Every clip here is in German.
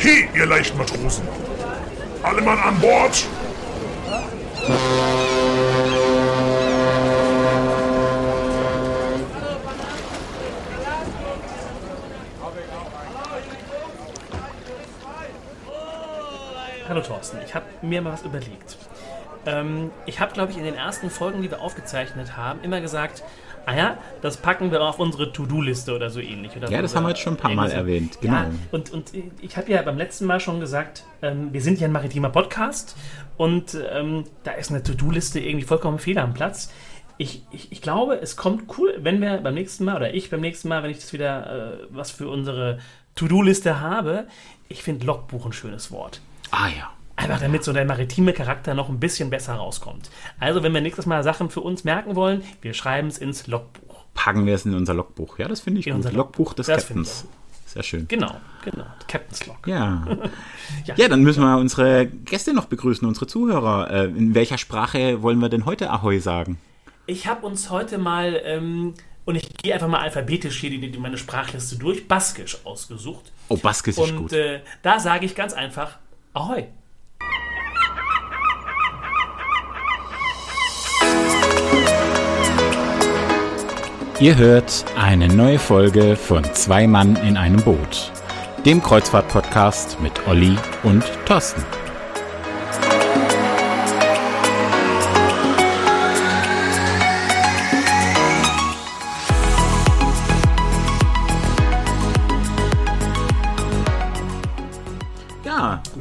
He, ihr leichten Matrosen! Alle Mann an Bord! Hallo Thorsten, ich habe mir mal was überlegt. Ähm, ich habe, glaube ich, in den ersten Folgen, die wir aufgezeichnet haben, immer gesagt, ah ja, das packen wir auf unsere To-Do-Liste oder so ähnlich. Oder ja, das haben wir jetzt schon ein paar Mal erwähnt, genau. Ja, und, und ich habe ja beim letzten Mal schon gesagt, ähm, wir sind ja ein maritimer Podcast und ähm, da ist eine To-Do-Liste irgendwie vollkommen fehl am Platz. Ich, ich, ich, glaube, es kommt cool, wenn wir beim nächsten Mal oder ich beim nächsten Mal, wenn ich das wieder äh, was für unsere To-Do-Liste habe, ich finde Logbuch ein schönes Wort. Ah ja. Einfach damit so der maritime Charakter noch ein bisschen besser rauskommt. Also, wenn wir nächstes Mal Sachen für uns merken wollen, wir schreiben es ins Logbuch. Packen wir es in unser Logbuch. Ja, das finde ich in gut. Unser Logbuch des das Captains. Sehr schön. Genau, genau. Captain's Log. Ja. ja. ja. dann müssen wir unsere Gäste noch begrüßen, unsere Zuhörer. Äh, in welcher Sprache wollen wir denn heute Ahoi sagen? Ich habe uns heute mal, ähm, und ich gehe einfach mal alphabetisch hier die, die, meine Sprachliste durch, Baskisch ausgesucht. Oh, Baskisch ist gut. Und äh, da sage ich ganz einfach Ahoi. Ihr hört eine neue Folge von Zwei Mann in einem Boot, dem Kreuzfahrt-Podcast mit Olli und Thorsten.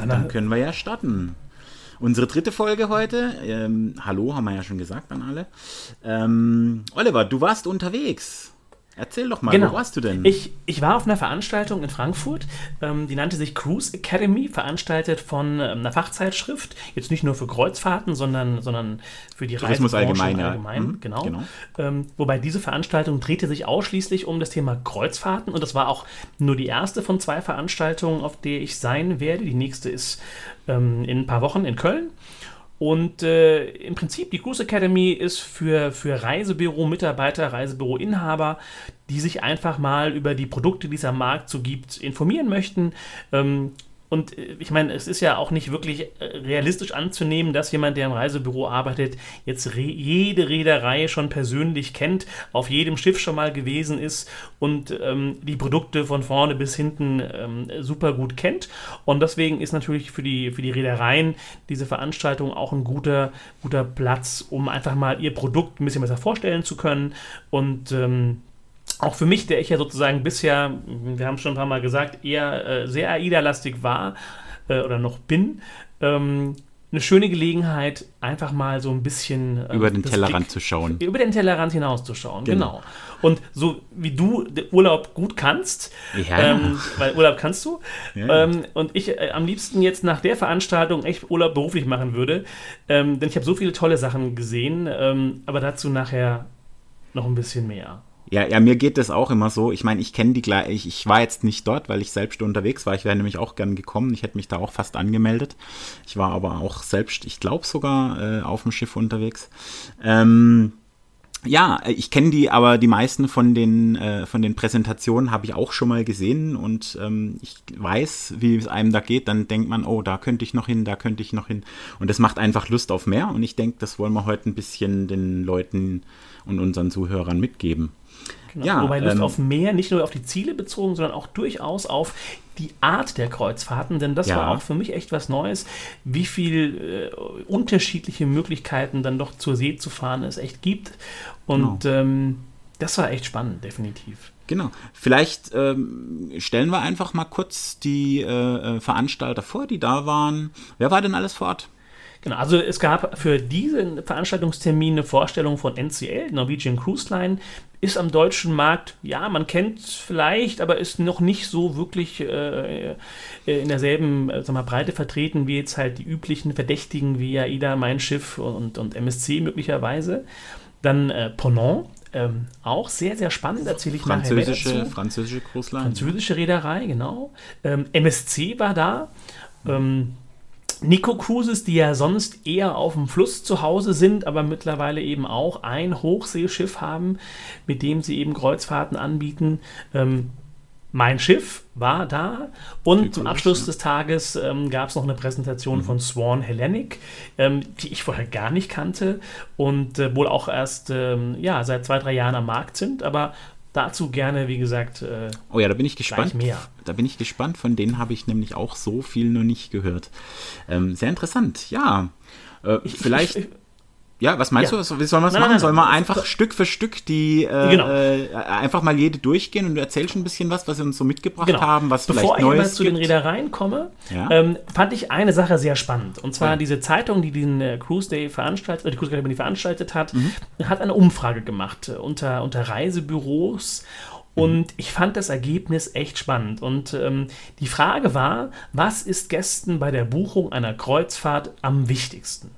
dann können wir ja starten. Unsere dritte Folge heute. Ähm, hallo, haben wir ja schon gesagt an alle. Ähm, Oliver, du warst unterwegs. Erzähl doch mal, genau. wo warst du denn? Ich, ich war auf einer Veranstaltung in Frankfurt, ähm, die nannte sich Cruise Academy, veranstaltet von ähm, einer Fachzeitschrift, jetzt nicht nur für Kreuzfahrten, sondern, sondern für die Tourismus allgemein, allgemein ja. mhm, genau. genau. Ähm, wobei diese Veranstaltung drehte sich ausschließlich um das Thema Kreuzfahrten und das war auch nur die erste von zwei Veranstaltungen, auf der ich sein werde. Die nächste ist ähm, in ein paar Wochen in Köln. Und äh, im Prinzip, die Cruise Academy ist für, für Reisebüro-Mitarbeiter, Reisebüro-Inhaber, die sich einfach mal über die Produkte, die es am Markt so gibt, informieren möchten, ähm, und äh, ich meine, es ist ja auch nicht wirklich äh, realistisch anzunehmen, dass jemand, der im Reisebüro arbeitet, jetzt jede Reederei schon persönlich kennt, auf jedem Schiff schon mal gewesen ist und ähm, die Produkte von vorne bis hinten ähm, super gut kennt. Und deswegen ist natürlich für die, für die Reedereien diese Veranstaltung auch ein guter, guter Platz, um einfach mal ihr Produkt ein bisschen besser vorstellen zu können und ähm, auch für mich, der ich ja sozusagen bisher, wir haben schon ein paar Mal gesagt, eher äh, sehr AIDA-lastig war äh, oder noch bin, ähm, eine schöne Gelegenheit, einfach mal so ein bisschen äh, über den Tellerrand Blick, zu schauen. Über den Tellerrand hinauszuschauen, genau. genau. Und so wie du Urlaub gut kannst, ja. ähm, weil Urlaub kannst du, ja. ähm, und ich äh, am liebsten jetzt nach der Veranstaltung echt Urlaub beruflich machen würde, ähm, denn ich habe so viele tolle Sachen gesehen, ähm, aber dazu nachher noch ein bisschen mehr. Ja, ja, mir geht das auch immer so. Ich meine, ich kenne die gleich. Ich, war jetzt nicht dort, weil ich selbst unterwegs war. Ich wäre nämlich auch gern gekommen. Ich hätte mich da auch fast angemeldet. Ich war aber auch selbst, ich glaube sogar, äh, auf dem Schiff unterwegs. Ähm, ja, ich kenne die, aber die meisten von den, äh, von den Präsentationen habe ich auch schon mal gesehen und ähm, ich weiß, wie es einem da geht. Dann denkt man, oh, da könnte ich noch hin, da könnte ich noch hin. Und das macht einfach Lust auf mehr. Und ich denke, das wollen wir heute ein bisschen den Leuten und unseren Zuhörern mitgeben. Genau. Ja, Wobei Lust ähm, auf mehr nicht nur auf die Ziele bezogen, sondern auch durchaus auf die Art der Kreuzfahrten, denn das ja. war auch für mich echt was Neues, wie viel äh, unterschiedliche Möglichkeiten dann doch zur See zu fahren es echt gibt. Und genau. ähm, das war echt spannend, definitiv. Genau. Vielleicht ähm, stellen wir einfach mal kurz die äh, äh Veranstalter vor, die da waren. Wer war denn alles vor Ort? Genau, also es gab für diesen Veranstaltungstermin eine Vorstellung von NCL, Norwegian Cruise Line, ist am deutschen Markt, ja, man kennt es vielleicht, aber ist noch nicht so wirklich äh, äh in derselben äh, mal, Breite vertreten wie jetzt halt die üblichen Verdächtigen wie AIDA, Mein Schiff und, und MSC möglicherweise. Dann äh, Ponant, ähm, auch sehr, sehr spannend, erzähle ich französische, nachher Französische Cruise Französische Reederei, genau. Ähm, MSC war da. Ähm, Nico Cruises, die ja sonst eher auf dem Fluss zu Hause sind, aber mittlerweile eben auch ein Hochseeschiff haben, mit dem sie eben Kreuzfahrten anbieten. Ähm, mein Schiff war da und zum Abschluss des Tages ähm, gab es noch eine Präsentation von Swan Hellenic, ähm, die ich vorher gar nicht kannte und äh, wohl auch erst ähm, ja, seit zwei, drei Jahren am Markt sind, aber dazu gerne, wie gesagt, äh, Oh ja, da bin ich gespannt. mehr. Da bin ich gespannt. Von denen habe ich nämlich auch so viel noch nicht gehört. Ähm, sehr interessant. Ja. Äh, vielleicht. Ich, ja, was meinst Ja. du? Wie sollen wir es machen? nein, sollen wir einfach Stück für Stück die äh, Genau. äh, einfach mal jede durchgehen und du erzählst ein bisschen was, was sie uns so mitgebracht Genau. haben, was Bevor vielleicht ich aber Neues zu gibt. den Reedereien komme, Ja. ähm, fand ich eine Sache sehr spannend. Und zwar Ja. diese Zeitung, die den äh, Cruise Day veranstaltet, äh, die Cruise Academy veranstaltet hat, Mhm. hat eine Umfrage gemacht äh, unter, unter Reisebüros. Und ich fand das Ergebnis echt spannend. Und ähm, die Frage war, was ist Gästen bei der Buchung einer Kreuzfahrt am wichtigsten?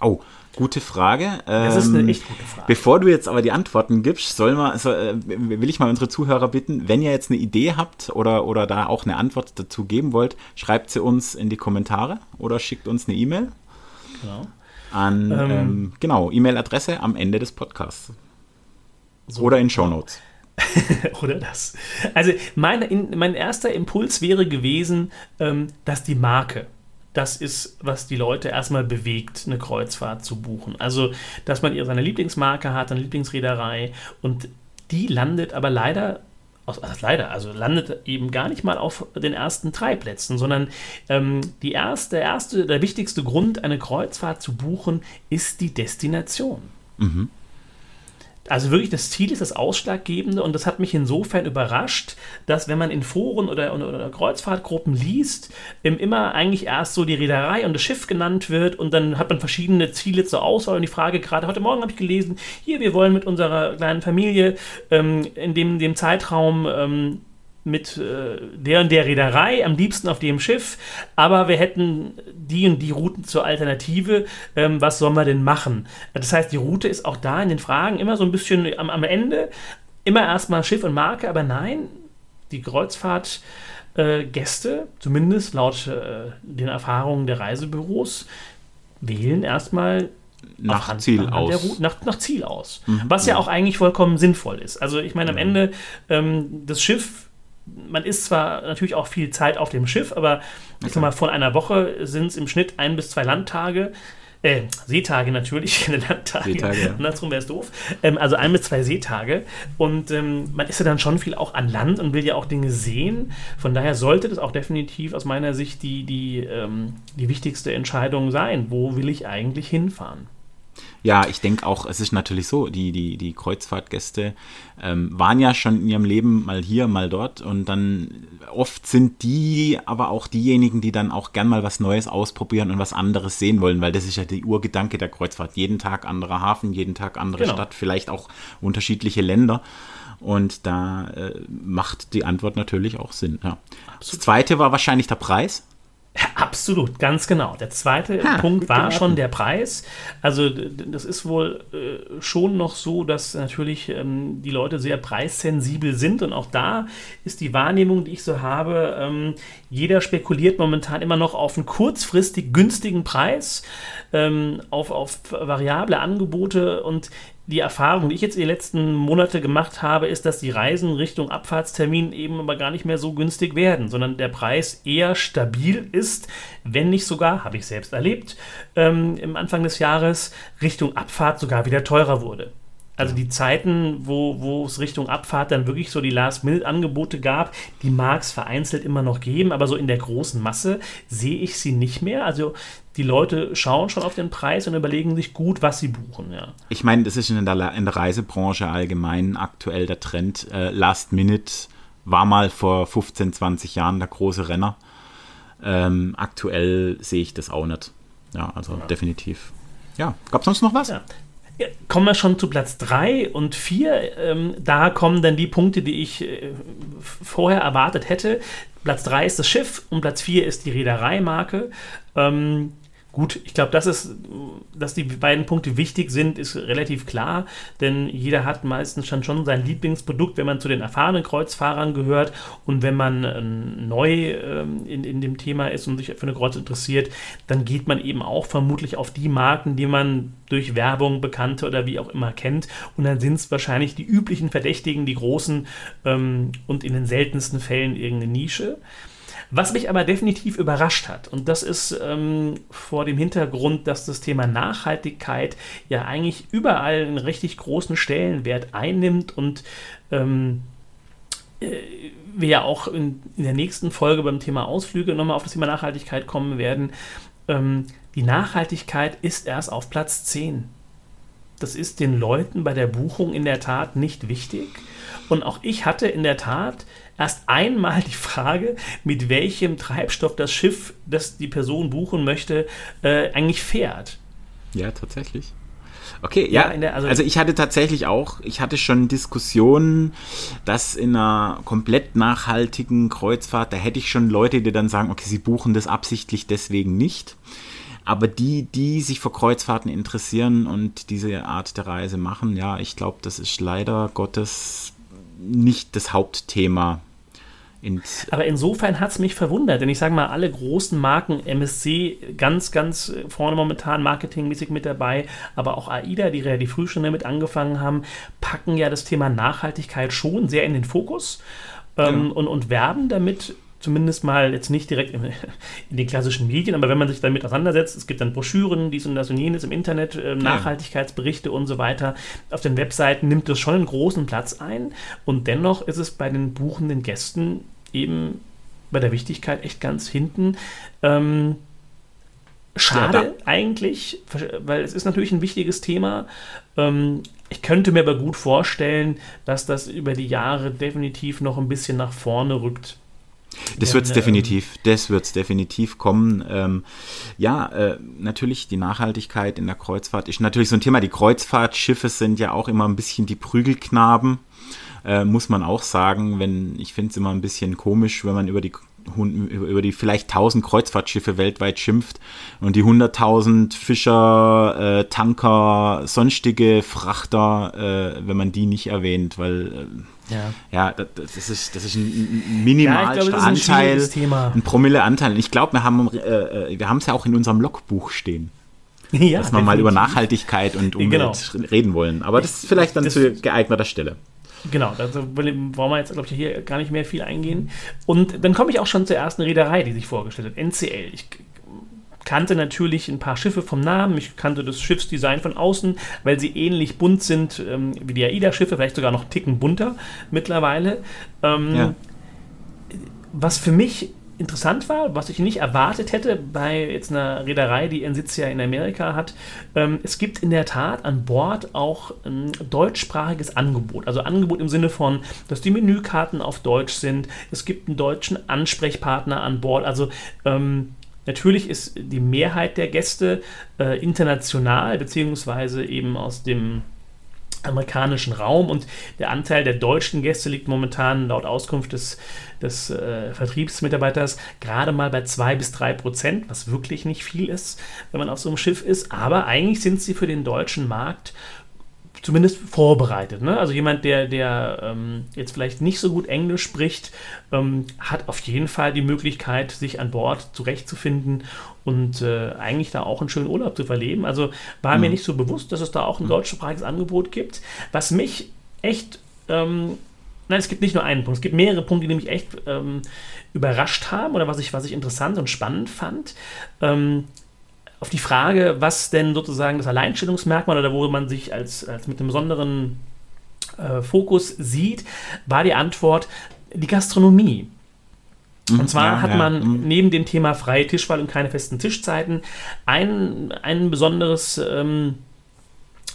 Oh, gute Frage. Das ist eine Ähm, echt gute Frage. Bevor du jetzt aber die Antworten gibst, soll mal, so, äh, will ich mal unsere Zuhörer bitten, wenn ihr jetzt eine Idee habt oder, oder da auch eine Antwort dazu geben wollt, schreibt sie uns in die Kommentare oder schickt uns eine E-Mail Genau. an, Ähm, ähm, genau, E-Mail-Adresse am Ende des Podcasts. So. Oder in Shownotes. Oder das. Also meine, in, mein erster Impuls wäre gewesen, ähm, dass die Marke, das ist, was die Leute erstmal bewegt, eine Kreuzfahrt zu buchen. Also, dass man seine Lieblingsmarke hat, eine Lieblingsreederei und die landet aber leider also leider, also landet eben gar nicht mal auf den ersten drei Plätzen, sondern ähm, die erste, der erste, der wichtigste Grund, eine Kreuzfahrt zu buchen, ist die Destination. Also wirklich, das Ziel ist das Ausschlaggebende und das hat mich insofern überrascht, dass wenn man in Foren oder, oder, oder Kreuzfahrtgruppen liest, immer eigentlich erst so die Reederei und das Schiff genannt wird und dann hat man verschiedene Ziele zur Auswahl und die Frage, gerade heute Morgen habe ich gelesen, hier, wir wollen mit unserer kleinen Familie ähm, in dem, dem Zeitraum ähm, mit äh, der und der Reederei, am liebsten auf dem Schiff, aber wir hätten die und die Routen zur Alternative. Ähm, was sollen wir denn machen? Das heißt, die Route ist auch da in den Fragen immer so ein bisschen am, am Ende, immer erstmal Schiff und Marke, aber nein, die Kreuzfahrt. Äh, Gäste, zumindest laut äh, den Erfahrungen der Reisebüros, wählen erstmal Nach anhand- Ziel aus. Mhm. Nach, nach Ziel aus. Was ja auch eigentlich vollkommen sinnvoll ist. Also ich meine, am Ende ähm, das Schiff, man ist zwar natürlich auch viel Zeit auf dem Schiff, aber ich sag mal, von einer Woche sind es im Schnitt ein bis zwei Landtage. Äh, Seetage natürlich, keine Landtage. Seetage, ja. Andersrum wäre es doof. Ähm, also ein bis zwei Seetage. Und ähm, man ist ja dann schon viel auch an Land und will ja auch Dinge sehen. Von daher sollte das auch definitiv aus meiner Sicht die, die, ähm, die wichtigste Entscheidung sein. Wo will ich eigentlich hinfahren? Ja, ich denke auch, es ist natürlich so, die, die, die Kreuzfahrtgäste ähm, waren ja schon in ihrem Leben mal hier, mal dort und dann oft sind die aber auch diejenigen, die dann auch gern mal was Neues ausprobieren und was anderes sehen wollen, weil das ist ja der Urgedanke der Kreuzfahrt. Jeden Tag anderer Hafen, jeden Tag andere Genau. Stadt, vielleicht auch unterschiedliche Länder. Und da äh, macht die Antwort natürlich auch Sinn. Ja. Das zweite war wahrscheinlich der Preis. Absolut, ganz genau. Der zweite Ha, Punkt war geraten. schon der Preis. Also das ist wohl äh, schon noch so, dass natürlich ähm, die Leute sehr preissensibel sind und auch da ist die Wahrnehmung, die ich so habe, ähm, jeder spekuliert momentan immer noch auf einen kurzfristig günstigen Preis, ähm, auf, auf variable Angebote und die Erfahrung, die ich jetzt die letzten Monate gemacht habe, ist, dass die Reisen Richtung Abfahrtstermin eben aber gar nicht mehr so günstig werden, sondern der Preis eher stabil ist, wenn nicht sogar, habe ich selbst erlebt, ähm, im Anfang des Jahres Richtung Abfahrt sogar wieder teurer wurde. Also die Zeiten, wo, wo es Richtung Abfahrt dann wirklich so die Last-Minute-Angebote gab, die mag es vereinzelt immer noch geben, aber so in der großen Masse sehe ich sie nicht mehr. Also die Leute schauen schon auf den Preis und überlegen sich gut, was sie buchen. Ja. Ich meine, das ist in der, in der Reisebranche allgemein aktuell der Trend. Äh, Last Minute war mal vor 15, 20 Jahren der große Renner. Ähm, aktuell sehe ich das auch nicht. Ja, also definitiv. Ja, gab es sonst noch was? Ja. Kommen wir schon zu Platz 3 und 4. Ähm, da kommen dann die Punkte, die ich äh, vorher erwartet hätte. Platz 3 ist das Schiff und Platz 4 ist die Reedereimarke. Ähm, Gut, ich glaube, das ist, dass die beiden Punkte wichtig sind, ist relativ klar, denn jeder hat meistens schon, schon sein Lieblingsprodukt, wenn man zu den erfahrenen Kreuzfahrern gehört und wenn man äh, neu äh, in, in dem Thema ist und sich für eine Kreuz interessiert, dann geht man eben auch vermutlich auf die Marken, die man durch Werbung, Bekannte oder wie auch immer kennt und dann sind es wahrscheinlich die üblichen Verdächtigen, die großen ähm, und in den seltensten Fällen irgendeine Nische. Was mich aber definitiv überrascht hat, und das ist ähm, vor dem Hintergrund, dass das Thema Nachhaltigkeit ja eigentlich überall einen richtig großen Stellenwert einnimmt und ähm, äh, wir ja auch in, in, der nächsten Folge beim Thema Ausflüge nochmal auf das Thema Nachhaltigkeit kommen werden. Ähm, die Nachhaltigkeit ist erst auf Platz 10. Das ist den Leuten bei der Buchung in der Tat nicht wichtig. Und auch ich hatte in der Tat erst einmal die Frage, mit welchem Treibstoff das Schiff, das die Person buchen möchte, äh, eigentlich fährt. Ja, tatsächlich. Okay, ja, ja der, also, also, ich hatte tatsächlich auch, ich hatte schon Diskussionen, dass in einer komplett nachhaltigen Kreuzfahrt, da hätte ich schon Leute, die dann sagen, okay, sie buchen das absichtlich deswegen nicht. Aber die, die sich für Kreuzfahrten interessieren und diese Art der Reise machen, ja, ich glaube, das ist leider Gottes nicht das Hauptthema aber insofern hat es mich verwundert, denn ich sage mal, alle großen Marken, MSC ganz, ganz vorne momentan marketingmäßig mit dabei, aber auch AIDA, die relativ früh schon damit angefangen haben, packen ja das Thema Nachhaltigkeit schon sehr in den Fokus ähm, ja. und, und werben damit zumindest mal jetzt nicht direkt in, in, den klassischen Medien, aber wenn man sich damit auseinandersetzt, es gibt dann Broschüren, dies und das und jenes im Internet, äh, Nachhaltigkeitsberichte und so weiter. Auf den Webseiten nimmt das schon einen großen Platz ein und dennoch ist es bei den buchenden Gästen eben bei der Wichtigkeit echt ganz hinten. Ähm, schade ja, eigentlich, weil es ist natürlich ein wichtiges Thema. Ähm, ich könnte mir aber gut vorstellen, dass das über die Jahre definitiv noch ein bisschen nach vorne rückt. Das wird es definitiv, das wird es definitiv kommen. Ähm, ja, äh, natürlich die Nachhaltigkeit in der Kreuzfahrt ist natürlich so ein Thema. Die Kreuzfahrtschiffe sind ja auch immer ein bisschen die Prügelknaben, äh, muss man auch sagen. Wenn ich finde es immer ein bisschen komisch, wenn man über die über die vielleicht 1000 Kreuzfahrtschiffe weltweit schimpft und die 100.000 Fischer, äh, Tanker, sonstige Frachter, äh, wenn man die nicht erwähnt, weil äh, ja, ja das, ist, das ist ein minimalster ja, Anteil, ein, ein Promille-Anteil. Ich glaube, wir haben äh, äh, wir es ja auch in unserem Logbuch stehen. Ja, dass wir mal über Nachhaltigkeit und Umwelt genau. reden wollen. Aber das ist vielleicht dann das, zu geeigneter Stelle. Genau, da wollen wir jetzt, glaube ich, hier gar nicht mehr viel eingehen. Und dann komme ich auch schon zur ersten Reederei, die sich vorgestellt hat, NCL. Ich kannte natürlich ein paar Schiffe vom Namen, ich kannte das Schiffsdesign von außen, weil sie ähnlich bunt sind ähm, wie die AIDA-Schiffe, vielleicht sogar noch einen Ticken bunter mittlerweile. Ähm, ja. Was für mich interessant war, was ich nicht erwartet hätte bei jetzt einer Reederei, die ihren Sitz ja in Amerika hat. Ähm, es gibt in der Tat an Bord auch ein deutschsprachiges Angebot. Also Angebot im Sinne von, dass die Menükarten auf Deutsch sind. Es gibt einen deutschen Ansprechpartner an Bord. Also ähm, Natürlich ist die Mehrheit der Gäste äh, international, beziehungsweise eben aus dem amerikanischen Raum und der Anteil der deutschen Gäste liegt momentan laut Auskunft des, des äh, Vertriebsmitarbeiters gerade mal bei 2 bis 3 Prozent, was wirklich nicht viel ist, wenn man auf so einem Schiff ist. Aber eigentlich sind sie für den deutschen Markt zumindest vorbereitet. Ne? Also jemand, der, der ähm, jetzt vielleicht nicht so gut Englisch spricht, ähm, hat auf jeden Fall die Möglichkeit, sich an Bord zurechtzufinden und äh, eigentlich da auch einen schönen Urlaub zu verleben. Also war mhm. mir nicht so bewusst, dass es da auch ein mhm. deutschsprachiges Angebot gibt. Was mich echt, ähm, nein, es gibt nicht nur einen Punkt, es gibt mehrere Punkte, die mich echt ähm, überrascht haben oder was ich, was ich interessant und spannend fand. Auf die Frage, was denn sozusagen das Alleinstellungsmerkmal oder wo man sich als, als mit einem besonderen äh, Fokus sieht, war die Antwort die Gastronomie. Und zwar ja, hat man ja. neben dem Thema freie Tischwahl und keine festen Tischzeiten ein, ein besonderes ähm,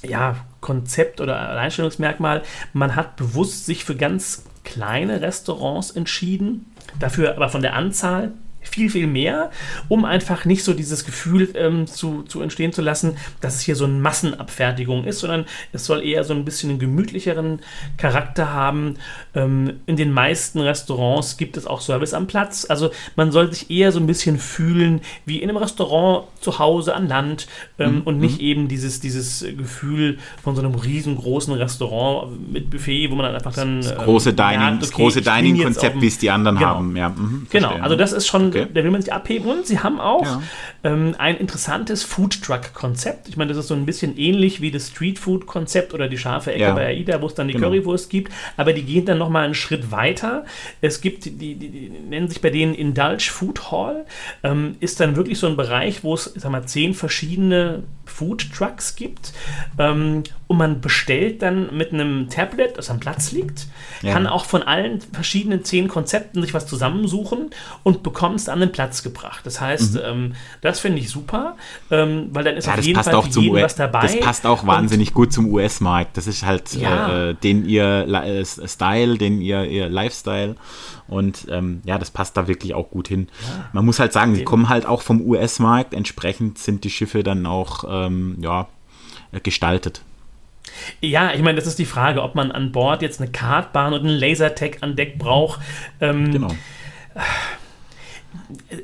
ja, Konzept oder Alleinstellungsmerkmal. Man hat bewusst sich für ganz kleine Restaurants entschieden, dafür aber von der Anzahl viel, viel mehr, um einfach nicht so dieses Gefühl ähm, zu, zu entstehen zu lassen, dass es hier so eine Massenabfertigung ist, sondern es soll eher so ein bisschen einen gemütlicheren Charakter haben. Ähm, in den meisten Restaurants gibt es auch Service am Platz. Also man soll sich eher so ein bisschen fühlen wie in einem Restaurant zu Hause an Land ähm, mhm. und nicht mhm. eben dieses, dieses Gefühl von so einem riesengroßen Restaurant mit Buffet, wo man dann einfach dann. Das große ähm, Dining, merkt, okay, das große Dining-Konzept, wie es die anderen genau. haben. Ja, mhm, genau, also das ist schon okay. da will man sich abheben. Und sie haben auch ja. ähm, ein interessantes Food Truck-Konzept. Ich meine, das ist so ein bisschen ähnlich wie das Street Food-Konzept oder die scharfe Ecke ja. bei AIDA, wo es dann die genau. Currywurst gibt. Aber die gehen dann nochmal einen Schritt weiter. Es gibt, die, die, die, nennen sich bei denen Indulge Food Hall. Ähm, ist dann wirklich so ein Bereich, wo es, sag mal, zehn verschiedene Food Trucks gibt. Ähm, und man bestellt dann mit einem Tablet, das am Platz liegt, ja. kann auch von allen verschiedenen zehn Konzepten sich was zusammensuchen und bekommst an den Platz gebracht. Das heißt, mhm. ähm, das finde ich super, ähm, weil dann ist ja, auf jeden Fall für jeden was dabei. Das passt auch wahnsinnig und, gut zum US-Markt. Das ist halt ja. äh, den ihr äh, Style, den ihr, ihr Lifestyle und ähm, ja, das passt da wirklich auch gut hin. Ja. Man muss halt sagen, sie kommen halt auch vom US-Markt, entsprechend sind die Schiffe dann auch ähm, ja, gestaltet. Ja, ich meine, das ist die Frage, ob man an Bord jetzt eine Kartbahn und einen Lasertag an Deck braucht. Ähm, genau.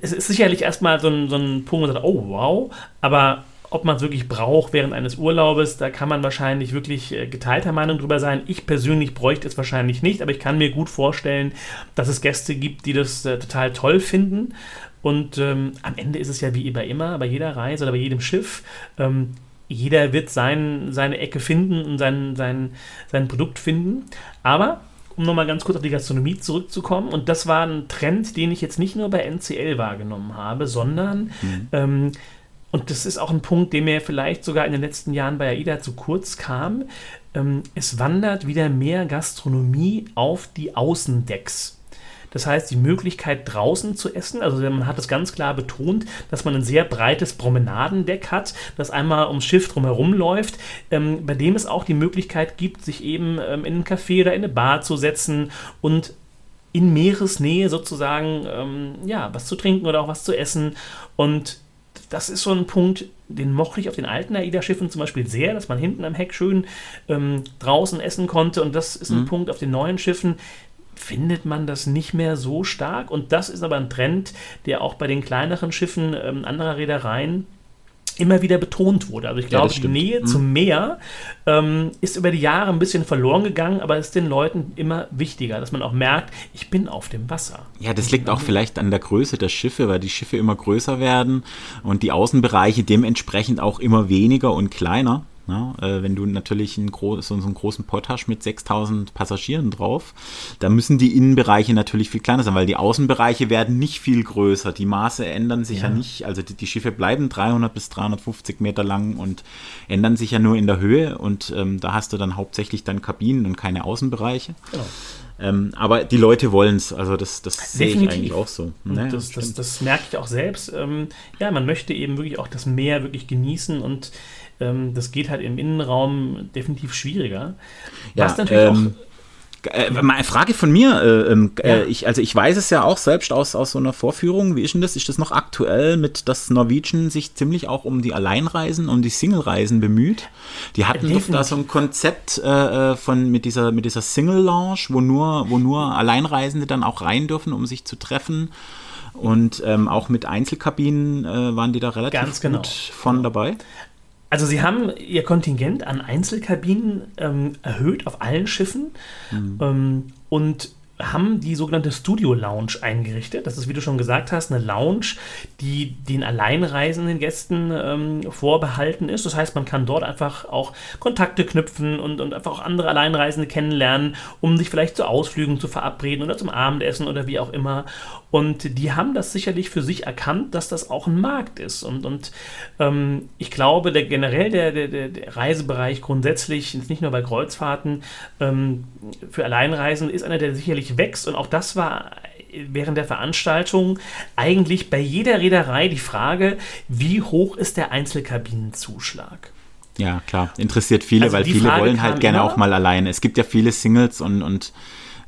Es ist sicherlich erstmal so ein, so ein Punkt, wo man sagt, oh wow, aber ob man es wirklich braucht während eines Urlaubes, da kann man wahrscheinlich wirklich äh, geteilter Meinung drüber sein. Ich persönlich bräuchte es wahrscheinlich nicht, aber ich kann mir gut vorstellen, dass es Gäste gibt, die das äh, total toll finden. Und ähm, am Ende ist es ja wie bei immer, bei jeder Reise oder bei jedem Schiff. Ähm, jeder wird sein, seine Ecke finden und sein, sein, sein Produkt finden. Aber um nochmal ganz kurz auf die Gastronomie zurückzukommen, und das war ein Trend, den ich jetzt nicht nur bei NCL wahrgenommen habe, sondern mhm. ähm, und das ist auch ein Punkt, der mir vielleicht sogar in den letzten Jahren bei AIDA zu kurz kam. Ähm, es wandert wieder mehr Gastronomie auf die Außendecks. Das heißt, die Möglichkeit draußen zu essen, also man hat es ganz klar betont, dass man ein sehr breites Promenadendeck hat, das einmal ums Schiff drumherum läuft, ähm, bei dem es auch die Möglichkeit gibt, sich eben ähm, in einen Café oder in eine Bar zu setzen und in Meeresnähe sozusagen ähm, ja, was zu trinken oder auch was zu essen. Und das ist so ein Punkt, den mochte ich auf den alten AIDA-Schiffen zum Beispiel sehr, dass man hinten am Heck schön ähm, draußen essen konnte. Und das ist ein mhm. Punkt auf den neuen Schiffen, findet man das nicht mehr so stark. Und das ist aber ein Trend, der auch bei den kleineren Schiffen ähm, anderer Reedereien immer wieder betont wurde. Also ich glaube, ja, die Nähe mhm. zum Meer ähm, ist über die Jahre ein bisschen verloren gegangen, aber ist den Leuten immer wichtiger, dass man auch merkt, ich bin auf dem Wasser. Ja, das liegt auch vielleicht an der Größe der Schiffe, weil die Schiffe immer größer werden und die Außenbereiche dementsprechend auch immer weniger und kleiner. Ja, äh, wenn du natürlich einen groß, so, einen großen Pott hast mit 6000 Passagieren drauf, da müssen die Innenbereiche natürlich viel kleiner sein, weil die Außenbereiche werden nicht viel größer. Die Maße ändern sich ja, ja nicht. Also die, die, Schiffe bleiben 300 bis 350 Meter lang und ändern sich ja nur in der Höhe. Und ähm, da hast du dann hauptsächlich dann Kabinen und keine Außenbereiche. Genau. Ähm, aber die Leute wollen es, also das, das sehe ich eigentlich auch so. Naja, das, das, das, merke ich auch selbst. Ähm, ja, man möchte eben wirklich auch das Meer wirklich genießen und ähm, das geht halt im Innenraum definitiv schwieriger. Ja, Was natürlich ähm, auch äh, eine Frage von mir. Äh, ähm, äh, ja. ich, also ich weiß es ja auch selbst aus, aus so einer Vorführung. Wie ist denn das? Ist das noch aktuell mit, dass Norwegian sich ziemlich auch um die Alleinreisen, um die Single-Reisen bemüht? Die hatten Definitiv. doch da so ein Konzept äh, von mit dieser, mit dieser Single-Lounge, wo nur, wo nur Alleinreisende dann auch rein dürfen, um sich zu treffen. Und ähm, auch mit Einzelkabinen äh, waren die da relativ genau. gut von dabei. Also sie haben ihr Kontingent an Einzelkabinen ähm, erhöht auf allen Schiffen mhm. ähm, und haben die sogenannte Studio Lounge eingerichtet. Das ist, wie du schon gesagt hast, eine Lounge, die den alleinreisenden Gästen ähm, vorbehalten ist. Das heißt, man kann dort einfach auch Kontakte knüpfen und, und einfach auch andere Alleinreisende kennenlernen, um sich vielleicht zu Ausflügen zu verabreden oder zum Abendessen oder wie auch immer. Und die haben das sicherlich für sich erkannt, dass das auch ein Markt ist. Und, und ähm, ich glaube, der, generell der, der, der Reisebereich grundsätzlich, nicht nur bei Kreuzfahrten, ähm, für Alleinreisende ist einer, der sicherlich wächst. Und auch das war während der Veranstaltung eigentlich bei jeder Reederei die Frage, wie hoch ist der Einzelkabinenzuschlag? Ja, klar, interessiert viele, also weil viele Frage wollen halt gerne immer. auch mal alleine. Es gibt ja viele Singles und, und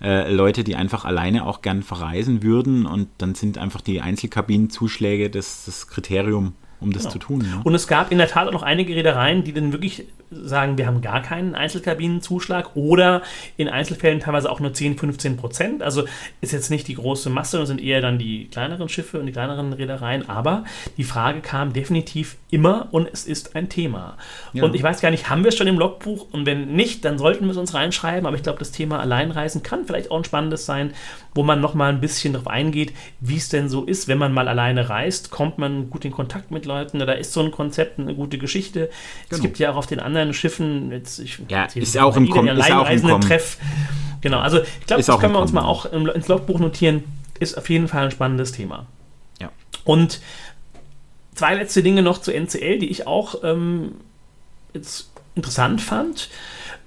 äh, Leute, die einfach alleine auch gern verreisen würden und dann sind einfach die Einzelkabinenzuschläge das, das Kriterium, um das Genau. zu tun. Ne? Und es gab in der Tat auch noch einige Reedereien, die dann wirklich sagen, wir haben gar keinen Einzelkabinenzuschlag oder in Einzelfällen teilweise auch nur 10, 15 Prozent. Also ist jetzt nicht die große Masse und sind eher dann die kleineren Schiffe und die kleineren Reedereien. Aber die Frage kam definitiv immer und es ist ein Thema. Ja. Und ich weiß gar nicht, haben wir es schon im Logbuch? Und wenn nicht, dann sollten wir es uns reinschreiben. Aber ich glaube, das Thema Alleinreisen kann vielleicht auch ein spannendes sein, wo man noch mal ein bisschen darauf eingeht, wie es denn so ist, wenn man mal alleine reist. Kommt man gut in Kontakt mit Leuten? Da ist so ein Konzept eine gute Geschichte. Es Genau. gibt ja auch auf den anderen Schiffen, jetzt, ich, Ja, ist auch im Kom- den ist auch im Kommen. Treff. Genau, also ich glaube, das können wir uns mal Kommen. auch im, ins Logbuch notieren. Ist auf jeden Fall ein spannendes Thema. Ja. Und zwei letzte Dinge noch zu NCL, die ich auch ähm, jetzt interessant fand.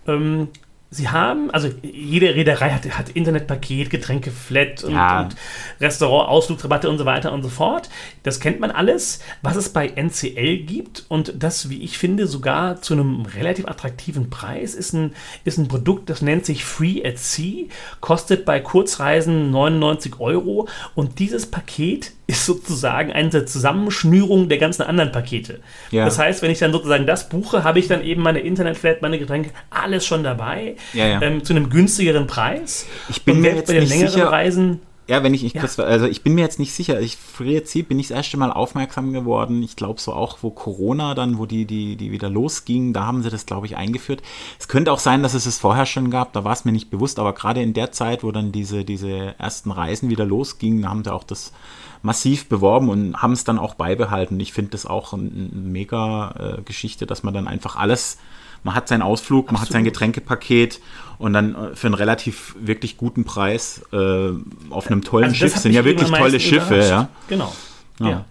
Ähm, sie haben, also jede Reederei hat, hat Internetpaket, Getränke flat und, Ja. und Restaurant, Ausflugsrabatte und so weiter und so fort. Das kennt man alles. Was es bei NCL gibt und das, wie ich finde, sogar zu einem relativ attraktiven Preis, ist ein, ist ein Produkt, das nennt sich Free at Sea, kostet bei Kurzreisen 99 Euro und dieses Paket ist sozusagen eine Zusammenschnürung der ganzen anderen Pakete. Ja. Das heißt, wenn ich dann sozusagen das buche, habe ich dann eben meine Internetflat, meine Getränke, alles schon dabei, Ja, ja. Ähm, zu einem günstigeren Preis. Ich bin und mir jetzt bei den nicht längeren sicher- Reisen Ja, wenn ich, ich Ja. kurz, also ich bin mir jetzt nicht sicher. Ich früher bin ich das erste Mal aufmerksam geworden. Ich glaube so auch, wo Corona dann, wo die, die, die wieder losging, da haben sie das, glaube ich, eingeführt. Es könnte auch sein, dass es es vorher schon gab, da war es mir nicht bewusst, aber gerade in der Zeit, wo dann diese, diese ersten Reisen wieder losgingen, da haben sie auch das massiv beworben und haben es dann auch beibehalten. Ich finde das auch eine mega äh, Geschichte, dass man dann einfach alles, man hat seinen Ausflug, man hat sein. Getränkepaket und dann äh, für einen relativ wirklich guten Preis äh, auf einem tollen Also das Schiff. Sind ja wirklich tolle Schiffe, überrascht. ja. Genau. Ja. Ja.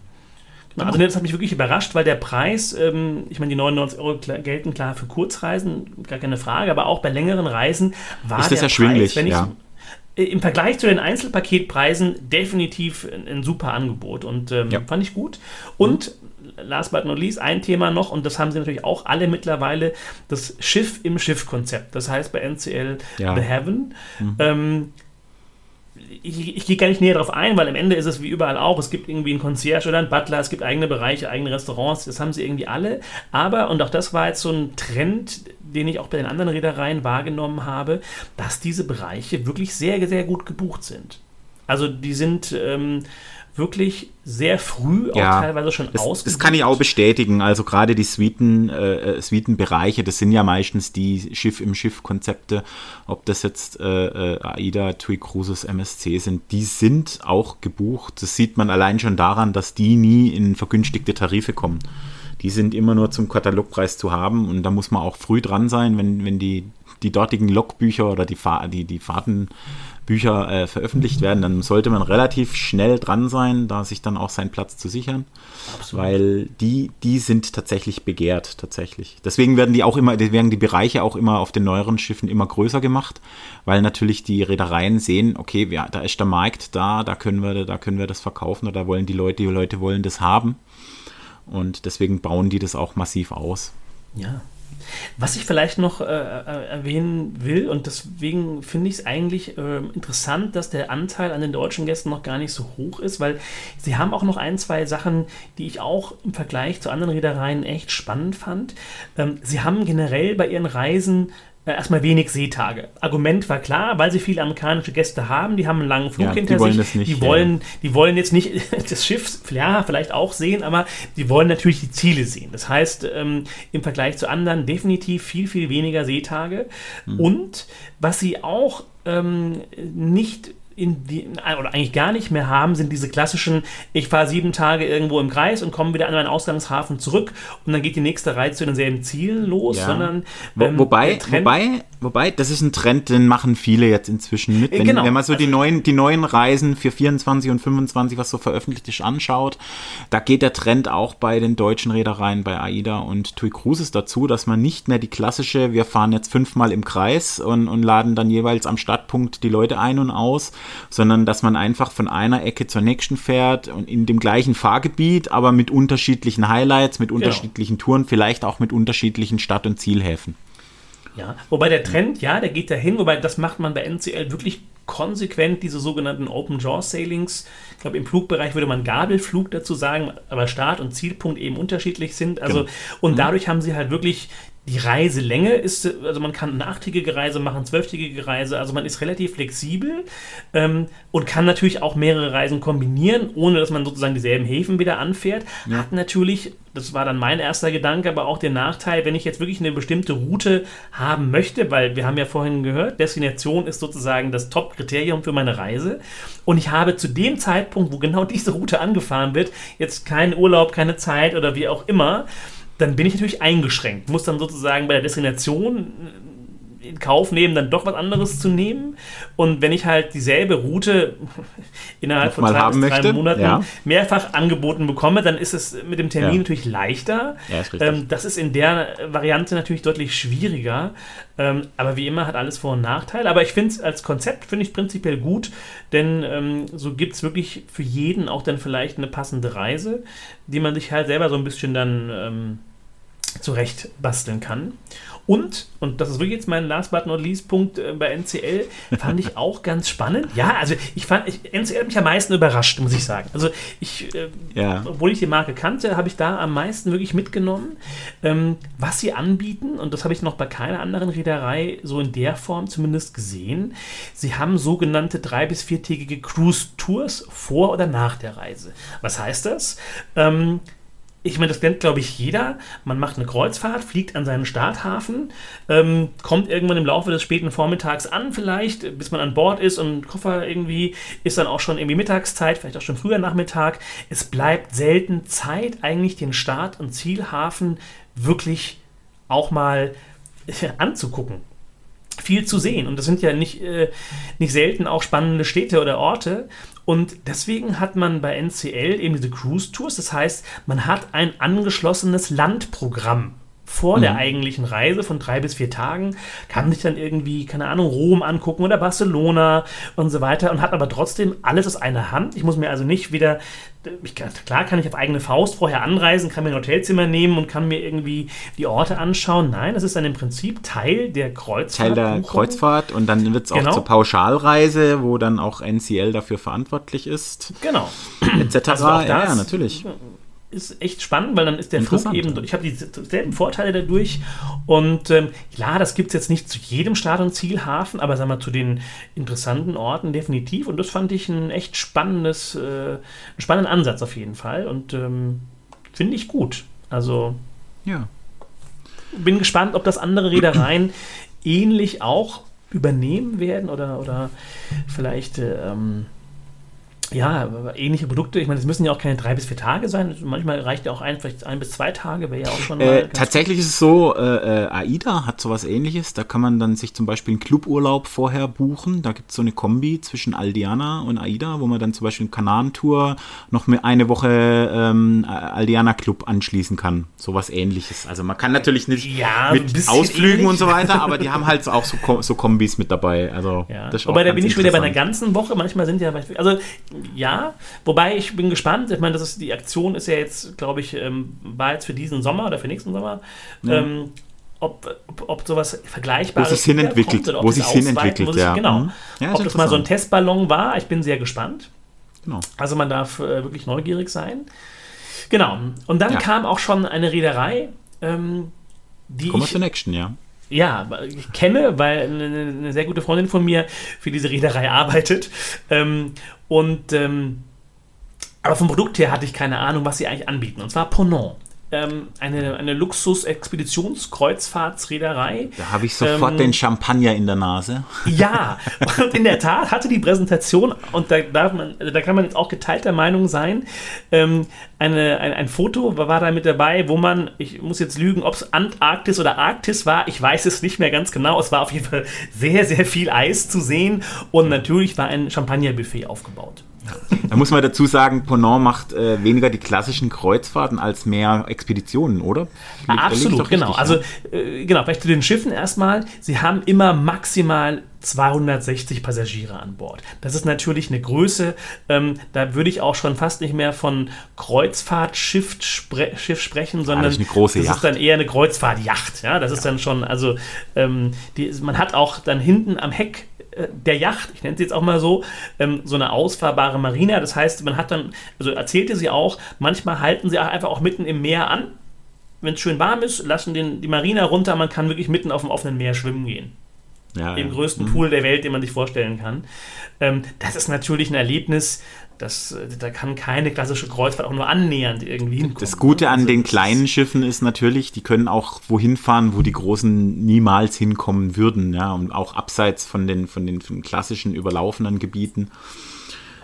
Genau. Also das hat mich wirklich überrascht, weil der Preis, ähm, ich meine, die 99 Euro gelten klar für Kurzreisen, gar keine Frage, aber auch bei längeren Reisen war Ist das erschwinglich, Preis, ja. äh, im Vergleich zu den Einzelpaketpreisen definitiv ein, ein super Angebot und ähm, Ja. fand ich gut. Und last but not least, ein Thema noch, und das haben sie natürlich auch alle mittlerweile, das Schiff im Schiff-Konzept. Das heißt bei NCL Ja. The Heaven. Ähm, ich, ich gehe gar nicht näher darauf ein, weil am Ende ist es wie überall auch. Es gibt irgendwie einen Concierge oder einen Butler, es gibt eigene Bereiche, eigene Restaurants, das haben sie irgendwie alle. Aber, und auch das war jetzt so ein Trend, den ich auch bei den anderen Reedereien wahrgenommen habe, dass diese Bereiche wirklich sehr, sehr gut gebucht sind. Also die sind ähm, wirklich sehr früh auch Ja, teilweise schon Das, das kann ich auch bestätigen. Also gerade die Suiten, äh, Suitenbereiche, das sind ja meistens die Schiff im Schiff-Konzepte, ob das jetzt äh, äh, AIDA, TUI Cruises, MSC sind, die sind auch gebucht. Das sieht man allein schon daran, dass die nie in vergünstigte Tarife kommen. Die sind immer nur zum Katalogpreis zu haben und da muss man auch früh dran sein, wenn, wenn die, die dortigen Logbücher oder die, Fa die, die Fahrtenbücher äh, veröffentlicht werden, dann sollte man relativ schnell dran sein, da sich dann auch seinen Platz zu sichern. Weil die, die sind tatsächlich begehrt, tatsächlich. Deswegen werden die auch immer, werden die Bereiche auch immer auf den neueren Schiffen immer größer gemacht, weil natürlich die Reedereien sehen, okay, ja, da ist der Markt da, da können wir, da können wir das verkaufen oder da wollen die Leute, die Leute wollen das haben. Und deswegen bauen die das auch massiv aus. Ja. Was ich vielleicht noch äh, äh, erwähnen will, und deswegen finde ich es eigentlich äh, interessant, dass der Anteil an den deutschen Gästen noch gar nicht so hoch ist, weil sie haben auch noch ein, zwei Sachen, die ich auch im Vergleich zu anderen Reedereien echt spannend fand. Ähm, sie haben generell bei ihren Reisen erstmal wenig Seetage. Argument war klar, weil sie viele amerikanische Gäste haben, die haben einen langen Flug Ja, die hinter wollen sich, das nicht, die ja. wollen die wollen jetzt nicht das Schiff, ja, vielleicht auch sehen, aber die wollen natürlich die Ziele sehen. Das heißt, ähm, im Vergleich zu anderen definitiv viel, viel weniger Seetage. Hm. Und was sie auch ähm, nicht in die, oder eigentlich gar nicht mehr haben, sind diese klassischen, ich fahre sieben Tage irgendwo im Kreis und komme wieder an meinen Ausgangshafen zurück und dann geht die nächste Reise zu denselben Zielen los, Ja. sondern ähm, wobei, wobei, wobei, das ist ein Trend, den machen viele jetzt inzwischen mit. Äh, Wenn, genau. wenn man so die neuen, die neuen Reisen für 24 und 25, was so veröffentlicht ist, anschaut, da geht der Trend auch bei den deutschen Reedereien, bei AIDA und TUI Cruises dazu, dass man nicht mehr die klassische, wir fahren jetzt fünfmal im Kreis und, und laden dann jeweils am Startpunkt die Leute ein und aus, sondern dass man einfach von einer Ecke zur nächsten fährt und in dem gleichen Fahrgebiet, aber mit unterschiedlichen Highlights, mit unterschiedlichen Touren, vielleicht auch mit unterschiedlichen Stadt- und Zielhäfen. Ja, wobei der Trend, ja, der geht dahin, wobei das macht man bei NCL wirklich konsequent, diese sogenannten Open Jaw Sailings. Ich glaube, im Flugbereich würde man Gabelflug dazu sagen, aber Start und Zielpunkt eben unterschiedlich sind. Also, Genau. und dadurch haben sie halt wirklich die Reiselänge ist, also man kann eine achttägige Reise machen, zwölftägige Reise, also man ist relativ flexibel ähm, und kann natürlich auch mehrere Reisen kombinieren, ohne dass man sozusagen dieselben Häfen wieder anfährt. Hat natürlich, das war dann mein erster Gedanke, aber auch den Nachteil, wenn ich jetzt wirklich eine bestimmte Route haben möchte, weil wir haben ja vorhin gehört, Destination ist sozusagen das Top-Kriterium für meine Reise und ich habe zu dem Zeitpunkt, wo genau diese Route angefahren wird, jetzt keinen Urlaub, keine Zeit oder wie auch immer, dann bin ich natürlich eingeschränkt. Muss dann sozusagen bei der Destination in Kauf nehmen, dann doch was anderes zu nehmen. Und wenn ich halt dieselbe Route innerhalb von zwei bis drei möchte, Monaten ja. mehrfach angeboten bekomme, dann ist es mit dem Termin Ja. natürlich leichter. Ja, ist ähm, das ist in der Variante natürlich deutlich schwieriger. Ähm, aber wie immer hat alles Vor- und Nachteile. Aber ich finde es als Konzept, finde ich prinzipiell gut, denn ähm, so gibt es wirklich für jeden auch dann vielleicht eine passende Reise, die man sich halt selber so ein bisschen dann zurecht basteln kann. Und, und das ist wirklich jetzt mein last but not least Punkt äh, bei NCL, fand ich auch ganz spannend. Ja, also ich fand, ich, NCL hat mich am meisten überrascht, muss ich sagen. Also ich, äh, Ja. obwohl ich die Marke kannte, habe ich da am meisten wirklich mitgenommen, ähm, was sie anbieten. Und das habe ich noch bei keiner anderen Reederei so in der Form zumindest gesehen. Sie haben sogenannte drei- bis viertägige Cruise-Tours vor oder nach der Reise. Was heißt das? Ähm, ich meine, das kennt, glaube ich, jeder. Man macht eine Kreuzfahrt, fliegt an seinen Starthafen, ähm, kommt irgendwann im Laufe des späten Vormittags an, vielleicht, bis man an Bord ist und Koffer irgendwie, ist dann auch schon irgendwie Mittagszeit, vielleicht auch schon früher Nachmittag. Es bleibt selten Zeit, eigentlich den Start- und Zielhafen wirklich auch mal äh, anzugucken viel zu sehen. Und das sind ja nicht, äh, nicht selten auch spannende Städte oder Orte. Und deswegen hat man bei NCL eben diese Cruise Tours. Das heißt, man hat ein angeschlossenes Landprogramm vor der eigentlichen Reise von drei bis vier Tagen, kann sich dann irgendwie, keine Ahnung, Rom angucken oder Barcelona und so weiter und hat aber trotzdem alles aus einer Hand. Ich muss mir also nicht wieder, ich kann, klar kann ich auf eigene Faust vorher anreisen, kann mir ein Hotelzimmer nehmen und kann mir irgendwie die Orte anschauen. Nein, das ist dann im Prinzip Teil der Kreuzfahrt. Teil der Kreuzfahrt und dann wird es auch Genau. zur Pauschalreise, wo dann auch NCL dafür verantwortlich ist, Genau. etc. Also auch ja, das- ja, natürlich. Ist echt spannend, weil dann ist der Flug eben, ich habe dieselben Vorteile dadurch. Und ähm, ja, das gibt es jetzt nicht zu jedem Start- und Zielhafen, aber sagen wir zu den interessanten Orten definitiv. Und das fand ich ein echt spannendes, äh, einen spannenden Ansatz auf jeden Fall. Und ähm, finde ich gut. Also Ja. bin gespannt, ob das andere Reedereien ähnlich auch übernehmen werden oder, oder vielleicht äh, ähm, ja, ähnliche Produkte. Ich meine, es müssen ja auch keine drei bis vier Tage sein. Manchmal reicht ja auch ein, vielleicht ein bis zwei Tage, wäre ja auch schon mal Äh, tatsächlich ist es so, äh, äh, AIDA hat sowas ähnliches. Da kann man dann sich zum Beispiel einen Cluburlaub vorher buchen. Da gibt es so eine Kombi zwischen Aldiana und AIDA, wo man dann zum Beispiel eine Kanaren-Tour noch mit eine Woche ähm, Aldiana Club anschließen kann. Sowas ähnliches. Also man kann natürlich nicht Ja, mit Ausflügen ähnlich. und so weiter, aber die haben halt auch so, Ko- so Kombis mit dabei. Also Ja. das ist Wobei, da bin ich schon wieder bei einer ganzen Woche. Manchmal sind ja, also ja, wobei ich bin gespannt. Ich meine, das ist, die Aktion ist ja jetzt, glaube ich, ähm, war jetzt für diesen Sommer oder für nächsten Sommer. Ähm, ob, ob, ob sowas Vergleichbares Wo sich's hin wiederkommt entwickelt, oder ob wo das sich's hin entwickelt, sich- ja. Genau. Mhm. Ja, ob das mal so ein. Testballon war, ich bin sehr gespannt. Genau. Also man darf äh, wirklich neugierig sein. Genau. Und dann Ja. kam auch schon eine Reederei, ähm, die Kommen wir ich zur nächsten, ja. Ja, ich kenne, weil eine, sehr gute Freundin von mir für diese Reederei arbeitet. Ähm, und ähm, aber vom Produkt her hatte ich keine Ahnung, was sie eigentlich anbieten. Und zwar Ponant. Ähm, eine eine Luxus-Expeditionskreuzfahrtsreederei. Da habe ich sofort Ähm, den Champagner in der Nase. Ja, und in der Tat hatte die Präsentation, und da, darf man, da kann man jetzt auch geteilter Meinung sein, ähm, eine, ein, ein Foto war da mit dabei, wo man, ich muss jetzt lügen, ob es Antarktis oder Arktis war, ich weiß es nicht mehr ganz genau. Es war auf jeden Fall sehr, sehr viel Eis zu sehen und natürlich war ein Champagnerbuffet aufgebaut. Da muss man dazu sagen, Ponant macht äh, weniger die klassischen Kreuzfahrten als mehr Expeditionen, oder? Liegt, Absolut, genau. Richtig, also äh, genau, vielleicht zu den Schiffen erstmal. Sie haben immer maximal 260 Passagiere an Bord. Das ist natürlich eine Größe, ähm, da würde ich auch schon fast nicht mehr von Kreuzfahrtschiff spre Schiff sprechen, sondern ja, das, ist, das ist, dann eher eine Kreuzfahrtjacht. Ja, das ja. ist dann schon, also ähm, die, man hat auch dann hinten am Heck der Yacht, ich nenne sie jetzt auch mal so, ähm, so eine ausfahrbare Marina. Das heißt, man hat dann, also erzählte sie auch, manchmal halten sie einfach auch mitten im Meer an. Wenn es schön warm ist, lassen den, die Marina runter, man kann wirklich mitten auf dem offenen Meer schwimmen gehen. Ja, Im ja. größten mhm. Pool der Welt, den man sich vorstellen kann. Ähm, das ist natürlich ein Erlebnis, das, da kann keine klassische Kreuzfahrt auch nur annähernd irgendwie hinkommen. Das Gute an also, den kleinen Schiffen ist natürlich, die können auch wohin fahren, wo die großen niemals hinkommen würden, ja, und auch abseits von den, von den, von den klassischen überlaufenden Gebieten.